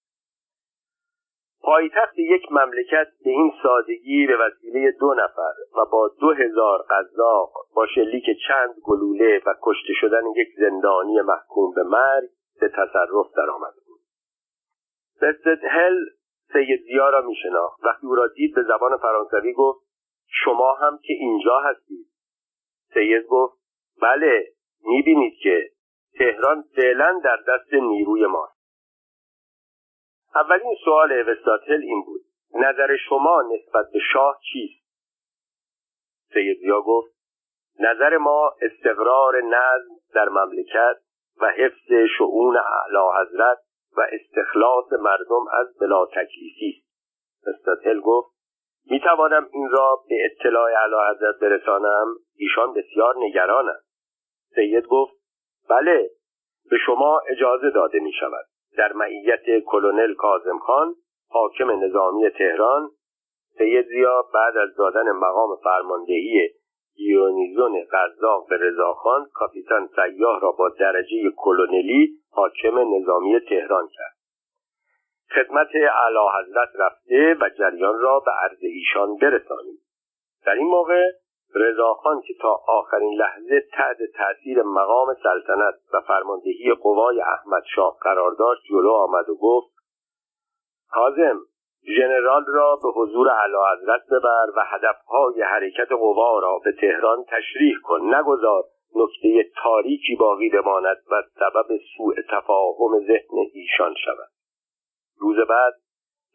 پایتخت یک مملکت به این سادگی به وسیله دو نفر و با دو هزار قذاق با شلیک چند گلوله و کشته شدن یک زندانی محکوم به مرگ به تصرف درآمده بود. هل سید زیا را میشناخت. وقتی او را دید به زبان فرانسوی گفت شما هم که اینجا هستید. سید گفت بله می‌بینید که تهران فعلا در دست نیروی ماست. اولین سوال وستاتل این بود. نظر شما نسبت به شاه چیست؟ سید گفت نظر ما استقرار نظم در مملکت و حفظ شعون اعلی حضرت و استخلاص مردم از بلا تکلیفی است. وستاتل گفت می توانم این را به اطلاع اعلی حضرت برسانم؟ ایشان بسیار نگرانند. سید گفت بله به شما اجازه داده می شود در معیت کلونل کازم خان حاکم نظامی تهران سید زیا بعد از دادن مقام فرماندهی گیونیزون قزاق به رضاخان کاپیتان سیاه را با درجه کلونلی حاکم نظامی تهران کرد. خدمت اعلی حضرت رفته و جریان را به عرض ایشان برسانید در این موقع رضاخان که تا آخرین لحظه تحت تاثیر مقام سلطنت و فرماندهی قوای احمد شاه قرار داشت جلو آمد و گفت حازم ژنرال را به حضور حضرت ببر و هدفهای حرکت قوا را به تهران تشریح کن. نگذار نکته تاریکی باقی بماند و سبب سوء تفاهم ذهن ایشان شود. روز بعد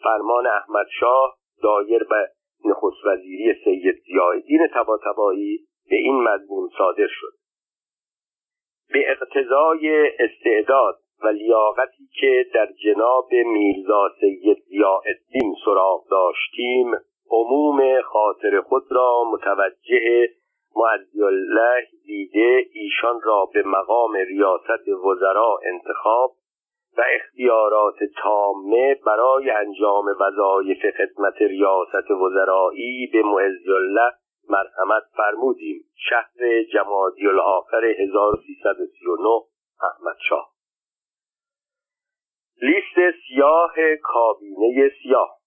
فرمان احمد شاه دایر به نخست وزیری سید زیادین تباتبایی به این مضمون صادر شد. به اقتضای استعداد و لیاقتی که در جناب میرزا سید زیادین سراغ داشتیم عموم خاطر خود را متوجه معزی الله دیده ایشان را به مقام ریاست وزراء انتخاب و اختیارات تامه برای انجام وظایف خدمت ریاست وزرایی به معزی الله مرحمت فرمودیم. شهر جمادی الاخر 1339 احمد شاه. لیست سیاه کابینه سیاه.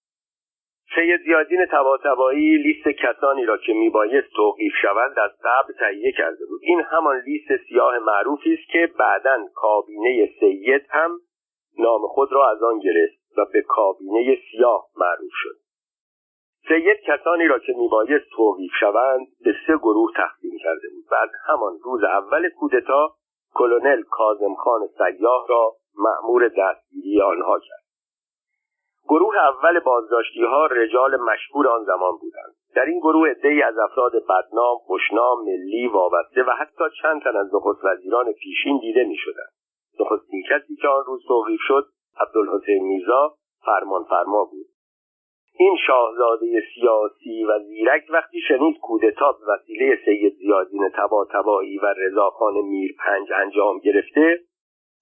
سید زیادین تباتبایی لیست کسانی را که میبایست توقیف شوند از قبل تهیه کرده بود. این همان لیست سیاه معروفی است که بعدا کابینه سید هم نام خود را از آن گرفت و به کابینه سیاه معروف شد. سید کسانی را که میبایست توقیف شوند به سه گروه تقسیم کرده بود. بعد همان روز اول کودتا کلونل کازم خان سیاه را مأمور دستگیری آنها کرد. گروه اول بازداشتی ها رجال مشهور آن زمان بودند. در این گروه عدهای از افراد بدنام خوشنام ملی وابسته و حتی چند تن از نخست وزیران پیشین دیده می شدند نخستین کسی که آن روز توقیف شد عبدالحسین میرزا فرمان فرما بود. این شاهزاده سیاسی و زیرک وقتی شنید کودتا به وسیله سید زیادین تبا تبایی و رضاخان میر پنج انجام گرفته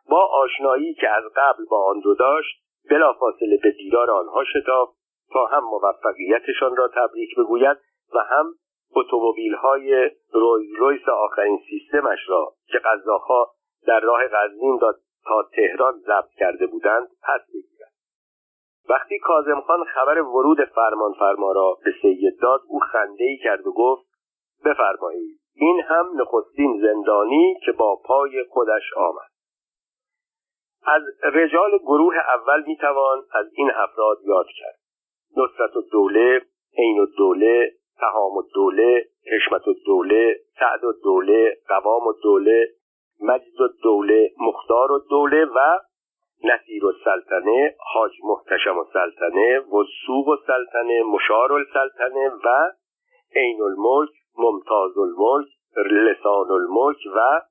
با آشنایی که از قبل با آن دو داشت بلافاصله به دیدار آنها شتافت تا هم موفقیتشان را تبریک بگوید و هم اتومبیل های روی رویس آخرین سیستمش را که قزاقها در راه داد تا تهران ضبط کرده بودند پس بگیرد وقتی کازم خان خبر ورود فرمان فرما را به سید داد او خنده ای کرد و گفت بفرمایید این هم نخستین زندانی که با پای خودش آمد. از رجال گروه اول می‌توان از این افراد یاد کرد. نصرت الدوله عین الدوله تهام الدوله حشمت الدوله سعد الدوله قوام الدوله مجد الدوله مختار الدوله و نصیر السلطنه حاج محتشم السلطنه وسوق السلطنه مشار السلطنه و عین الملک ممتاز الملک لسان الملک و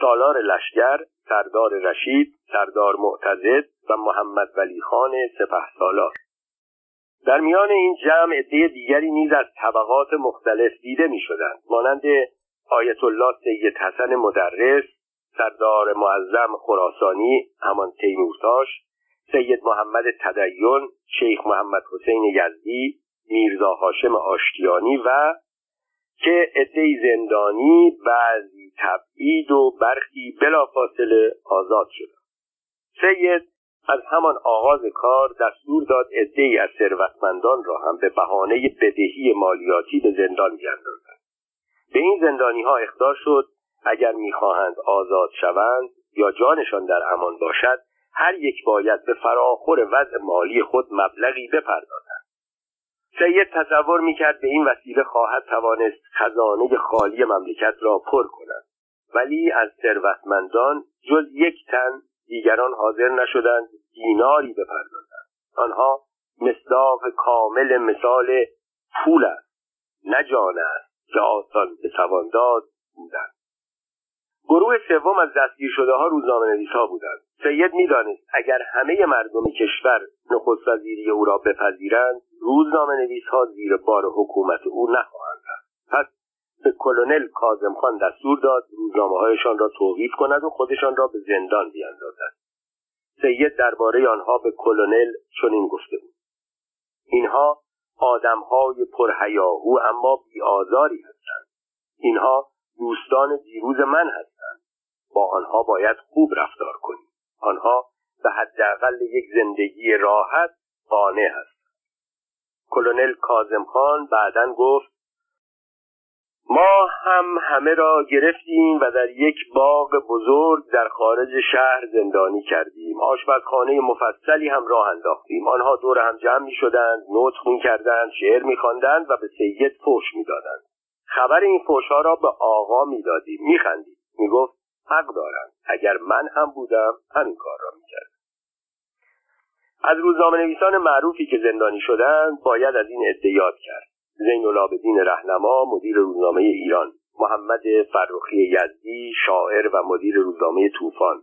سالار لشکر سردار رشید سردار معتزد و محمد ولی خان سپه سالار. در میان این جمع عده دیگری نیز از طبقات مختلف دیده می شدند مانند آیت الله سید حسن مدرس سردار معظم خراسانی همان تیمورتاش سید محمد تدین شیخ محمد حسین یزدی میرزا هاشم آشتیانی و که عدهای زندانی بعضی تبعید و برخی بلافاصله آزاد شدند. سید از همان آغاز کار دستور داد عدهای از ثروتمندان را هم به بهانه بدهی مالیاتی به زندان بیاندازند به این زندانی ها اخطار شد اگر می‌خواهند آزاد شوند یا جانشان در امان باشد هر یک باید به فراخور وضع مالی خود مبلغی بپردازند سید تصور می‌کرد به این وسیله خواهد توانست خزانه خالی مملکت را پر کند. ولی از ثروتمندان جز یک تن دیگران حاضر نشدند دیناری بپردازند. آنها مصداق کامل مثال پول است نه جان است. که آسان به توان داد بودند. گروه سوم از دستگیر شده ها روزنامه نویس ها بودند. سید می‌دانست اگر همه مردم کشور نخست وزیری او را بپذیرند روزنامه نویس ها زیر بار حکومت او نخواهند رفت. پس به کلونل کازم خان دستور داد روزنامه هایشان را توقیف کند و خودشان را به زندان بیاندازد. سید درباره آنها به کلونل چنین گفته بود. اینها آدمهای پرهیاهو اما بیآزاری هستند. اینها دوستان دیروز من هستند. با آنها باید خوب رفتار کنیم. آنها به حداقل یک زندگی راحت قانع هستند. کلونل کازم خان بعدا گفت ما هم همه را گرفتیم و در یک باغ بزرگ در خارج شهر زندانی کردیم. آشپزخانه مفصلی هم راه انداختیم. آنها دور هم جمع می شدند نطق می کردند شعر می خواندند و به سید فوش می دادند. خبر این فوشها را به آقا می دادیم. می خندیم می گفت حق دارند اگر من هم بودم همین کار را می کردم. از روزنامه نویسان معروفی که زندانی شدند باید از این ادعیات کرد. زین العابدین رهنما مدیر روزنامه ایران. محمد فرخی یزدی شاعر و مدیر روزنامه طوفان.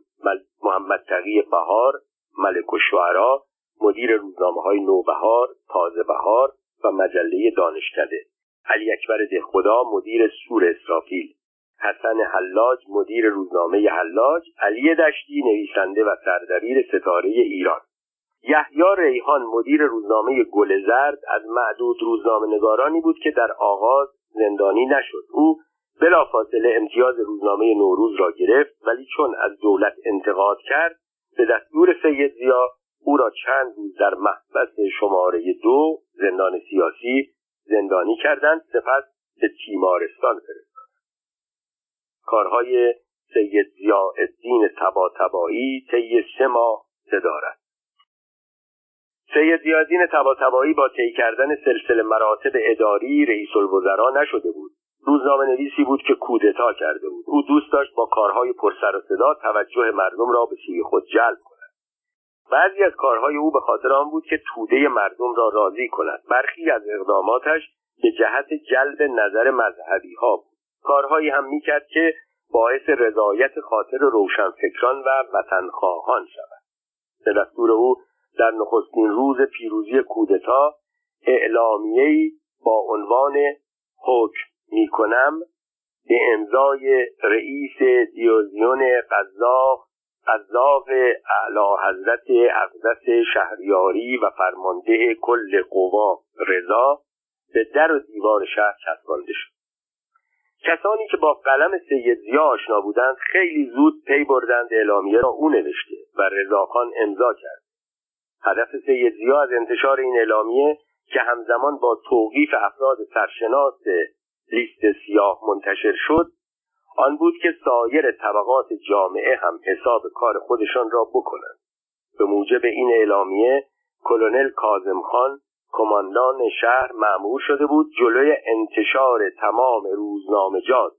محمد تقی بهار ملک و شعرا مدیر روزنامه های نوبهار تازه بهار و مجله دانشکده. علی اکبر دهخدا مدیر سور اسرافیل. حسن حلاج مدیر روزنامه حلاج. علی دشتی نویسنده و سردبیر ستاره ایران. یحیی ریحان مدیر روزنامه گل زرد از معدود روزنامه نگارانی بود که در آغاز زندانی نشد. او بلافاصله امتیاز روزنامه نوروز را گرفت ولی چون از دولت انتقاد کرد به دستور سید زیا او را چند روز در محبس شماره دو زندان سیاسی زندانی کردند سپس به تیمارستان فرستادند کارهای سید زیا الدین تبا طی سه ماه صدارت سید زیادین تباتبایی با طی کردن سلسله مراتب اداری رئیس الوزرا نشده بود. روزنامه نویسی بود که کودتا کرده بود. او دوست داشت با کارهای پرسر و صدا توجه مردم را به سوی خود جلب کند. بعضی از کارهای او به خاطر آن بود که توده مردم را راضی کند. برخی از اقداماتش به جهت جلب نظر مذهبی ها بود. کارهایی هم می‌کرد که باعث رضایت خاطر روشنفکران و وطنخواهان شود. به دستور او در نخستین روز پیروزی کودتا اعلامیه‌ای با عنوان حکم می‌کنم به امضای رئیس دیوزیون قذاق قذاق اعلی حضرت اقدس شهریاری و فرمانده کل قوا رضا به در و دیوار شهر چسبانده شد. کسانی که با قلم سید زیا آشنا بودند خیلی زود پی بردند اعلامیه را او نوشته و رضاخان امضا کرد. هدف سید زیا از انتشار این اعلامیه که همزمان با توقیف افراد سرشناس لیست سیاه منتشر شد آن بود که سایر طبقات جامعه هم حساب کار خودشان را بکنند. به موجب این اعلامیه کلونل کازم خان کماندان شهر معمور شده بود جلوی انتشار تمام روزنامجات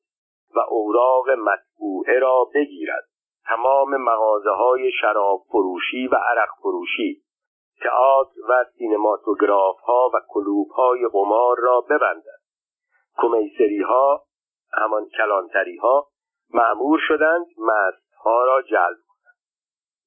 و اوراق مطبوعه را بگیرد. تمام مغازه های شراب فروشی و عرق فروشی تئاتر و سینماتوگراف ها و کلوب های قمار را ببندند. کمیسری ها همان کلانتری ها معمور شدند مست ها را جلب کنند.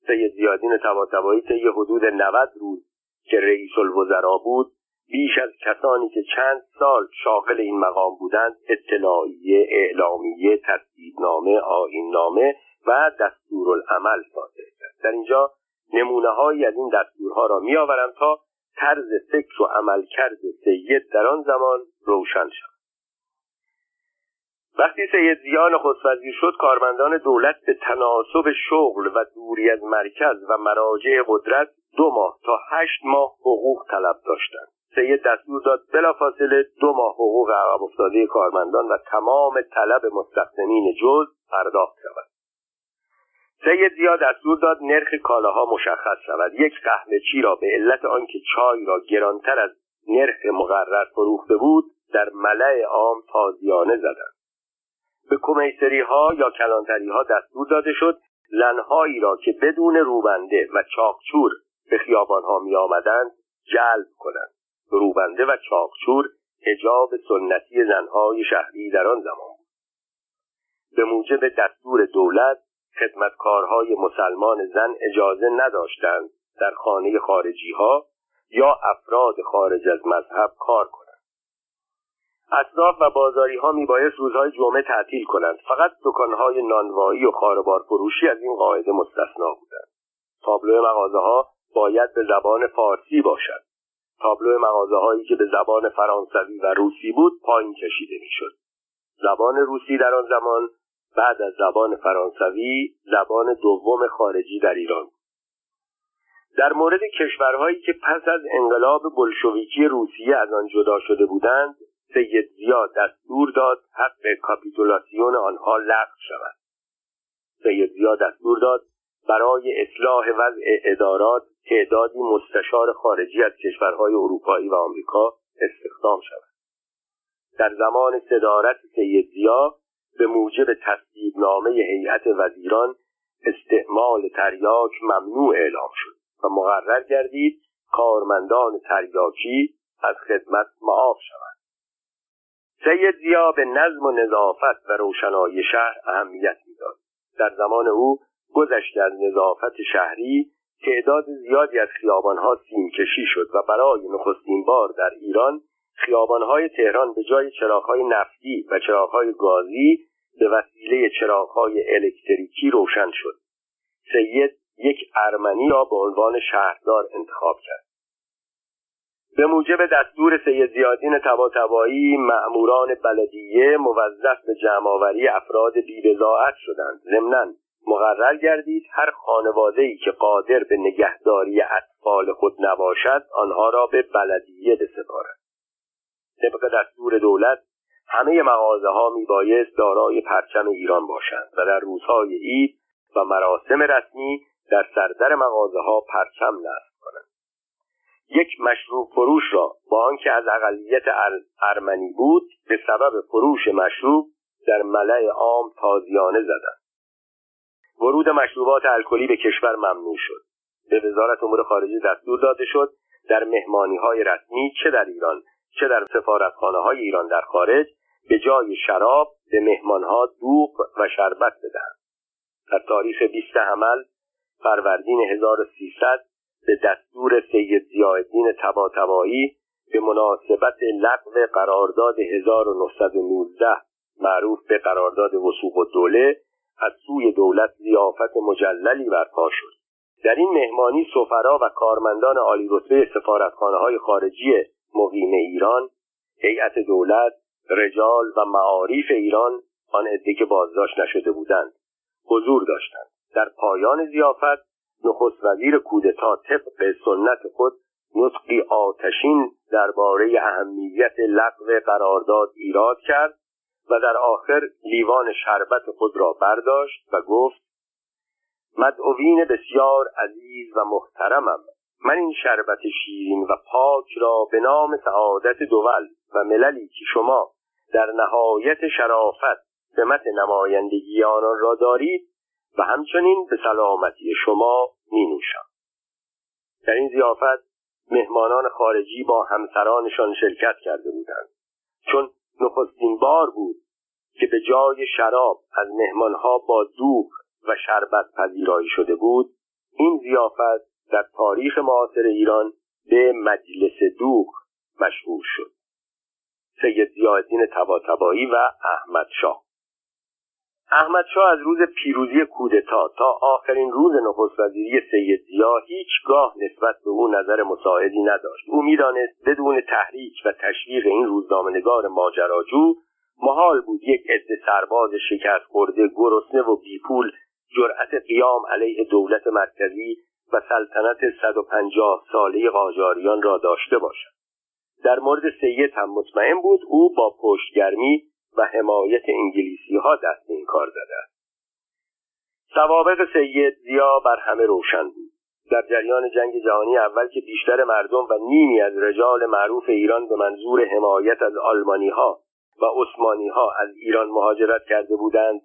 سید زیادین تباتبایی طی حدود 90 روز که رئیس الوزرا بود بیش از کسانی که چند سال شاغل این مقام بودند اطلاعیه اعلامیه ترتیبنامه آیننامه و دستورالعمل صادر کرد. در اینجا نمونه هایی از این دستورها را میآورم تا طرز فکر و عملکرد سید در آن زمان روشن شد وقتی سید زیان نخست شد کارمندان دولت به تناسب شغل و دوری از مرکز و مراجع قدرت دو ماه تا هشت ماه حقوق طلب داشتند. سید دستور داد بلافاصله دو ماه حقوق عقب افتاده کارمندان و تمام طلب مستخدمین جز پرداخت شود. سید زیاد دستور داد نرخ کالاها مشخص شود. یک قهوه چی را به علت آنکه چای را گرانتر از نرخ مقرر فروخته بود در ملع عام تازیانه زدند. به کمیسری ها یا کلانتری ها دستور داده شد زنهایی را که بدون روبنده و چاقچور به خیابان ها می آمدند جلب کنند. روبنده و چاقچور هجاب سنتی زنهای شهری در آن زمان به موجب دستور دولت خدمتکارهای مسلمان زن اجازه نداشتند در خانه خارجی ها یا افراد خارج از مذهب کار کنند. اصناف و بازاری ها میبایست روزهای جمعه تعطیل کنند. فقط دکانهای نانوایی و خاربار فروشی از این قاعده مستثنا بودند. تابلو مغازه ها باید به زبان فارسی باشد. تابلو مغازه هایی که به زبان فرانسوی و روسی بود پایین کشیده می‌شد. زبان روسی در آن زمان بعد از زبان فرانسوی زبان دوم خارجی در ایران. در مورد کشورهایی که پس از انقلاب بلشویکی روسیه از آن جدا شده بودند سید زیا دستور داد حق کاپیتولاسیون آنها لغو شود. سید زیا دستور داد برای اصلاح وضع ادارات تعدادی مستشار خارجی از کشورهای اروپایی و آمریکا استخدام شود. در زمان صدارت سید زیا به موجب تصدیبنامه هیئت وزیران استعمال تریاک ممنوع اعلام شد و مقرر گردید کارمندان تریاکی از خدمت معاف شوند. سید زیا به نظم و نظافت و روشنایی شهر اهمیت می‌داد. در زمان او گذشته از نظافت شهری تعداد زیادی از خیابانها سیمکشی شد و برای نخستین بار در ایران خیابانهای تهران به جای چراغهای نفتی و چراغهای گازی به وسیله چراغهای الکتریکی روشن شد. سید یک ارمنی را به عنوان شهردار انتخاب کرد. به موجب دستور سید زیادین تباتبایی مأموران بلدیه موظف به جمعآوری افراد بیبزاعت شدند. ضمنا مقرر گردید هر خانواده‌ای که قادر به نگهداری اطفال خود نباشد آنها را به بلدیه بسپارد. طبق دستور دولت همه مغازه ها می بایست دارای پرچم ایران باشند و در روزهای عید و مراسم رسمی در سردر مغازه ها پرچم نصب کنند. یک مشروب فروش را با آنکه از اقلیت ارمنی بود به سبب فروش مشروب در ملع عام تازیانه زدند. ورود مشروبات الکلی به کشور ممنوع شد. به وزارت امور خارجه دستور داده شد در مهمانی های رسمی چه در ایران چه در سفارتخانه های ایران در خارج به جای شراب به مهمانها دوغ و شربت بدهند. در تاریخ 20 حمل فروردین 1300 به دستور سید زیادین تباتبایی به مناسبت لغو قرارداد 1919 معروف به قرارداد وسوق الدوله از سوی دولت زیافت مجللی برپا شد. در این مهمانی سفرا و کارمندان عالی رتبه سفارتخانه های خارجی مقیم ایران هیئت دولت رجال و معاریف ایران آن عده که بازداشت نشده بودند. حضور داشتند. در پایان زیافت نخست وزیر کودتا طبق سنت خود نطقی آتشین درباره اهمیت لغو قرارداد ایراد کرد و در آخر لیوان شربت خود را برداشت و گفت مدعوین بسیار عزیز و محترمم. من این شربت شیرین و پاک را به نام سعادت دول و مللی که شما در نهایت شرافت سمت نمایندگی آنان را دارید و همچنین به سلامتی شما می نوشم در این زیافت مهمانان خارجی با همسرانشان شرکت کرده بودند. چون نخستین بار بود که به جای شراب از مهمانها با دوغ و شربت پذیرایی شده بود این زیافت در تاریخ معاصر ایران به مجلس دوغ مشهور شد. سید زیادین تباتبایی و احمد شاه. احمد شاه از روز پیروزی کودتا تا آخرین روز نخست وزیری سید زیا هیچگاه نسبت به او نظر مساعدی نداشت. او می‌دانست بدون تحریک و تشویق این روزنامهنگار ماجراجو محال بود یک عده سرباز شکست خورده گرسنه و بیپول جرأت قیام علیه دولت مرکزی و سلطنت 150 ساله قاجاریان را داشته باشد. در مورد سید هم مطمئن بود او با پشتگرمی و حمایت انگلیسی ها دست این کار زده است. سوابق سید زیا بر همه روشن بود. در جریان جنگ جهانی اول که بیشتر مردم و نیمی از رجال معروف ایران به منظور حمایت از آلمانی ها و عثمانی ها از ایران مهاجرت کرده بودند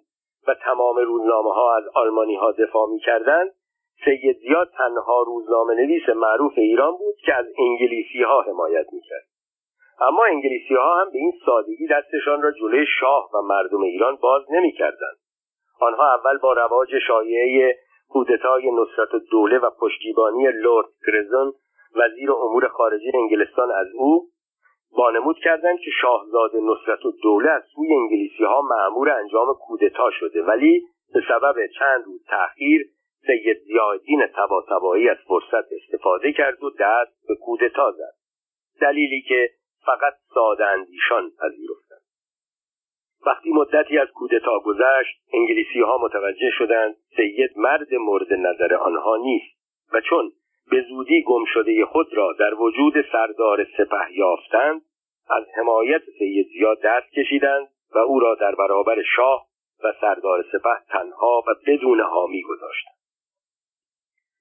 و تمام روزنامه ها از آلمانی ها دفاع می کردند سید زیاد تنها روزنامه نویس معروف ایران بود که از انگلیسی ها حمایت می کرد. اما انگلیسی ها هم به این سادگی دستشان را جلوی شاه و مردم ایران باز نمی کردند. آنها اول با رواج شایعه کودتای نصرت الدوله و پشتیبانی لورد گرزون وزیر امور خارجه انگلستان از او وانمود کردند که شاهزاده نصرت الدوله از سوی انگلیسی ها معمور انجام کودتا شده ولی به سبب چند روز تأخیر سید زیادین تباتبایی از فرصت استفاده کرد و دست به کودتا زد. دلیلی که فقط ساده اندیشان پذیرفتند. وقتی مدتی از کودتا گذشت انگلیسی ها متوجه شدند سید مرد مورد نظر آنها نیست و چون به زودی گم شده خود را در وجود سردار سپه یافتند از حمایت سید زیاد دست کشیدند و او را در برابر شاه و سردار سپه تنها و بدون حامی گذاشتند.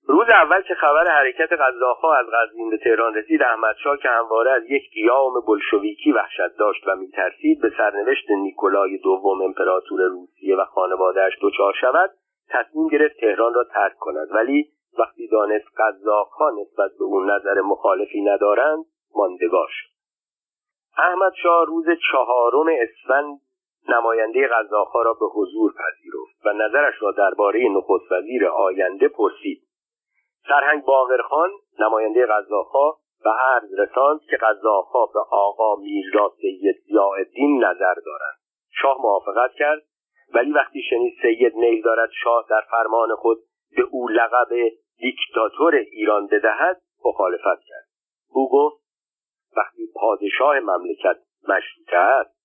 روز اول که خبر حرکت قزاقها از قزوین به تهران رسید احمدشاه که همواره از یک قیام بلشویکی وحشت داشت و میترسید به سرنوشت نیکولای دوم امپراتور روسیه و خانوادهاش دچار شود تصمیم گرفت تهران را ترک کند. ولی وقتی دانست قزاقها نسبت به او نظر مخالفی ندارند ماندگار شد. احمد شاه روز چهارم اسفند نماینده قزاقها را به حضور پذیرفت و نظرش را درباره نخست وزیر آینده پرسید. سرهنگ باقرخان نماینده قزاقها و عرض رساند که قزاقها به آقا میرزا سید ضیاءالدین نظر دارند. شاه موافقت کرد ولی وقتی شنید سید میل دارد شاه در فرمان خود به او لقب دیکتاتور ایران بدهد مخالفت کرد. او گفت وقتی پادشاه مملکت مشروطه است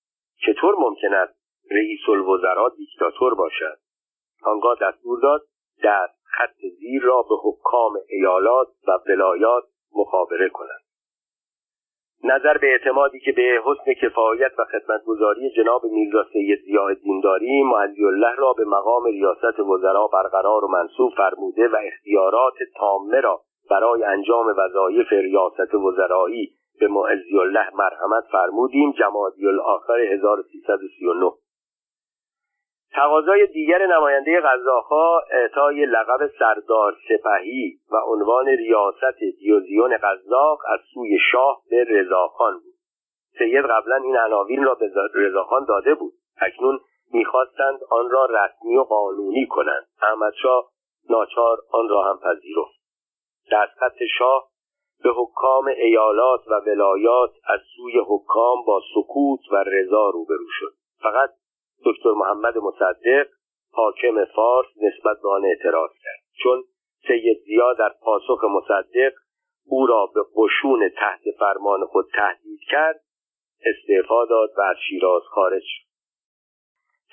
چطور ممکن است رئیس الوزراء دیکتاتور باشد؟ آنگاه دستور داد در خط زیر را به حکام ایالات و ولایات مخابره کنند. نظر به اعتمادی که به حسن کفایت و خدمتگذاری جناب میرزا سید ضیاءالدین داریم الله را به مقام ریاست وزرا برقرار و منصوب فرموده و اختیارات تامه را برای انجام وظایف ریاست وزرایی به معزی الله مرحمت فرمودیم جمادی الاخر 1339 تقاضای دیگر نماینده غذاها اعطای لقب سردار سپهی و عنوان ریاست دیوزیون قزاق از سوی شاه به رضاخان بود. سید قبلا این عناوین را به رضاخان داده بود. اکنون می‌خواستند آن را رسمی و قانونی کنند. احمدشاه ناچار آن را هم پذیرفت. دستخط شاه به حکام ایالات و ولایات از سوی حکام با سکوت و رضا روبرو شد. فقط دکتر محمد مصدق حاکم فارس نسبت به آن اعتراض کرد. چون سید زیا در پاسخ مصدق او را به قشون تحت فرمان خود تهدید کرد استعفا داد و از شیراز خارج شد.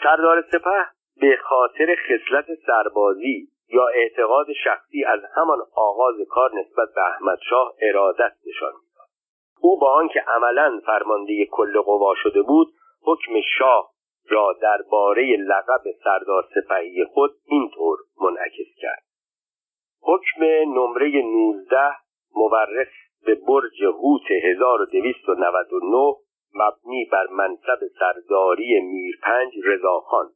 سردار سپه به خاطر خصلت سربازی یا اعتقاد شخصی از همان آغاز کار نسبت به احمدشاه ارادت نشان می‌داد. او با آنکه عملا فرمانده کل قوا شده بود حکم شاه را درباره لقب سردار سپهی خود اینطور منعکس کرد. حکم نمره 19 مورخ به برج هوت 1299 مبنی بر منصب سرداری میرپنج رضاخان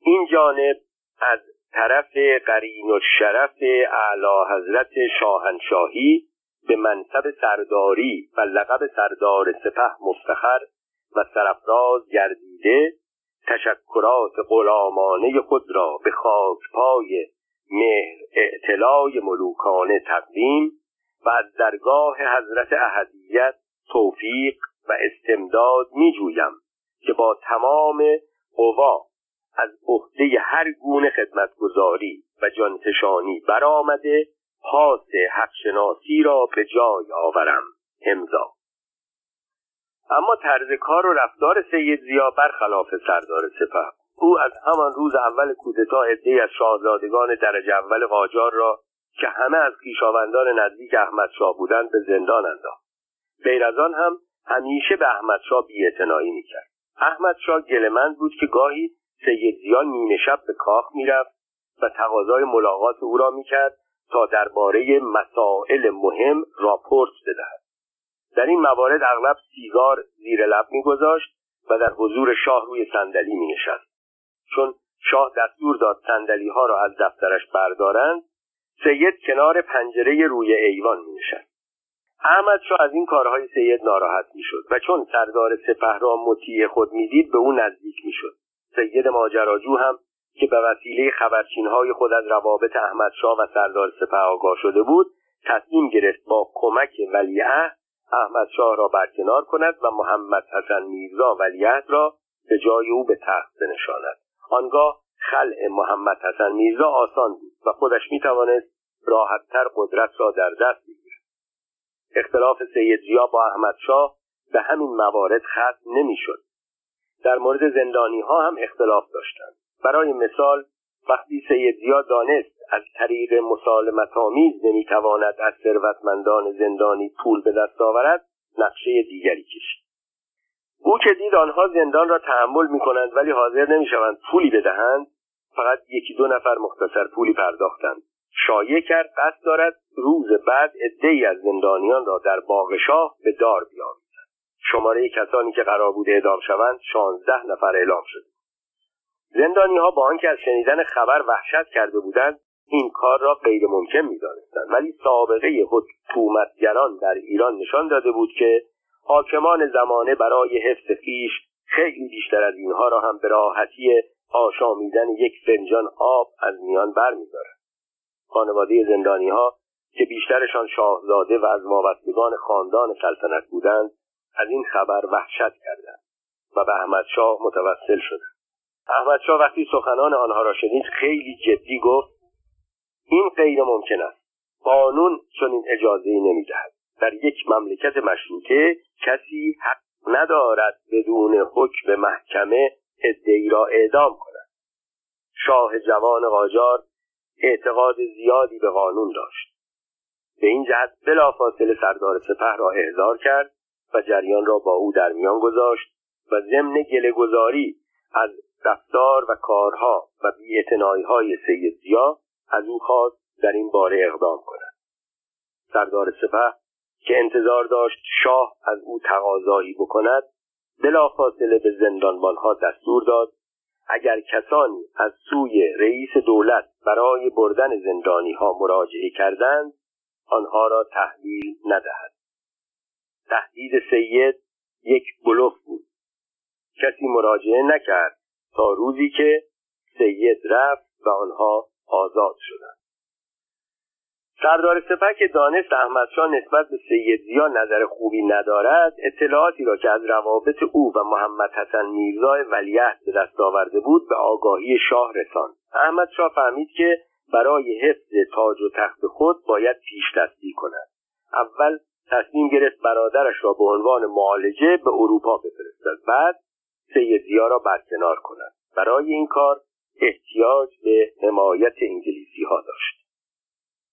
این جانب از طرف قرین و شرف اعلی حضرت شاهنشاهی به منصب سرداری و لقب سردار سپه مفتخر و سرفراز گردیده تشکرات غلامانه خود را به خاکپای مهر اعتلای ملوکانه تقدیم و از درگاه حضرت احدیت توفیق و استمداد می جویم که با تمام قوا از عهده هر گونه خدمتگذاری و جانفشانی برآمده پاس حقشناسی را به جای آورم. امضا. اما طرز کار و رفتار سید زیا برخلاف سردار سپه. او از همان روز اول کودتا عدهای از شاهزادگان درجه اول قاجار را که همه از خویشاوندان نزدیک احمدشاه بودند به زندان انداخت. غیر از آن هم همیشه به احمدشاه بیاعتنایی می‌کرد. احمدشاه گلمند بود که گاهی سید زیا نیمه شب به کاخ می‌رفت و تقاضای ملاقات او را می‌کرد تا درباره مسائل مهم راپورت بدهد. در این موارد اغلب سیگار زیر لب میگذاشت و در حضور شاه روی صندلی مینشست. چون شاه دستور داد صندلی ها را از دفترش بردارند سید کنار پنجره روی ایوان مینشست. احمد شاه از این کارهای سید ناراحت می‌شد و چون سردار سپه را مطیع خود می‌دید به او نزدیک می‌شد. سید ماجراجو هم که به وسیله خبرچینهای خود از روابط احمدشاه و سردار سپه آگاه شده بود تصمیم گرفت با کمک ولیعهد احمد شاه را برکنار کند و محمد حسن میرزا ولیعهد را به جای او به تخت بنشاند. آنگاه خلع محمد حسن میرزا آسان بود و خودش می‌توانست راحتتر قدرت را در دست بگیرد. اختلاف سید زیا با احمد شاه به همین موارد ختم نمی‌شد. در مورد زندانی ها هم اختلاف داشتند. برای مثال وقتی سید زیا دانست از طریق مسالمت آمیز نمی‌تواند از ثروتمندان زندانی پول به دست آورد نقشه دیگری کشید. او که دید آنها زندان را تحمل می کنند ولی حاضر نمی شوند پولی بدهند فقط یکی دو نفر مختصر پولی پرداختند. شایع کرد قصد دارد روز بعد عدهای از زندانیان را در باغ شاه به دار بیاورد شماره کسانی که قرار بود اعدام شوند شانزده نفر اعلام شد زندانی ها با آنکه از شنیدن خبر وحشت کرده بودند این کار را غیر ممکن می دانستند. ولی سابقه حکومتگران در ایران نشان داده بود که حاکمان زمانه برای حفظ خیش خیلی بیشتر از اینها را هم به راحتی آشامیدن یک فنجان آب از میان برمیدارند خانواده زندانی ها که بیشترشان شاهزاده و از وابستگان خاندان سلطنت بودند از این خبر وحشت کردند و به احمد شاه متوسل شدند احمد شاه وقتی سخنان آنها را شنید خیلی جدی گفت این غیر ممکن است. قانون چنین اجازه ای نمی‌دهد. در یک مملکت مشروطه کسی حق ندارد بدون حکم محکمه ادعی را اعدام کند. شاه جوان قاجار اعتقاد زیادی به قانون داشت. به این جهت بلافاصله سردار سپه را احضار کرد و جریان را با او در میان گذاشت و ضمن گله گذاری از رفتار و کارها و بیاعتنایی های سید زیا از او خواست در این باره اقدام کند. سردار سپه که انتظار داشت شاه از او تقاضایی بکند بلافاصله به زندانبانها دستور داد اگر کسانی از سوی رئیس دولت برای بردن زندانی ها مراجعه کردند آنها را تحویل ندهد. تهدید سید یک بلوف بود. کسی مراجعه نکرد تا روزی که سید رفت و آنها آزاد شدند سردار سپه که دانست احمدشاه نسبت به سید زیا نظر خوبی ندارد اطلاعاتی را که از روابط او و محمد حسن میرزا ولیعهد به دست آورده بود به آگاهی شاه رساند. احمد شاه فهمید که برای حفظ تاج و تخت خود باید پیش دستی کند. اول تصمیم گرفت برادرش را به عنوان معالجه به اروپا بفرستد بعد سید زیا را برکنار کند. برای این کار احتیاج به حمایت انگلیسی ها داشت.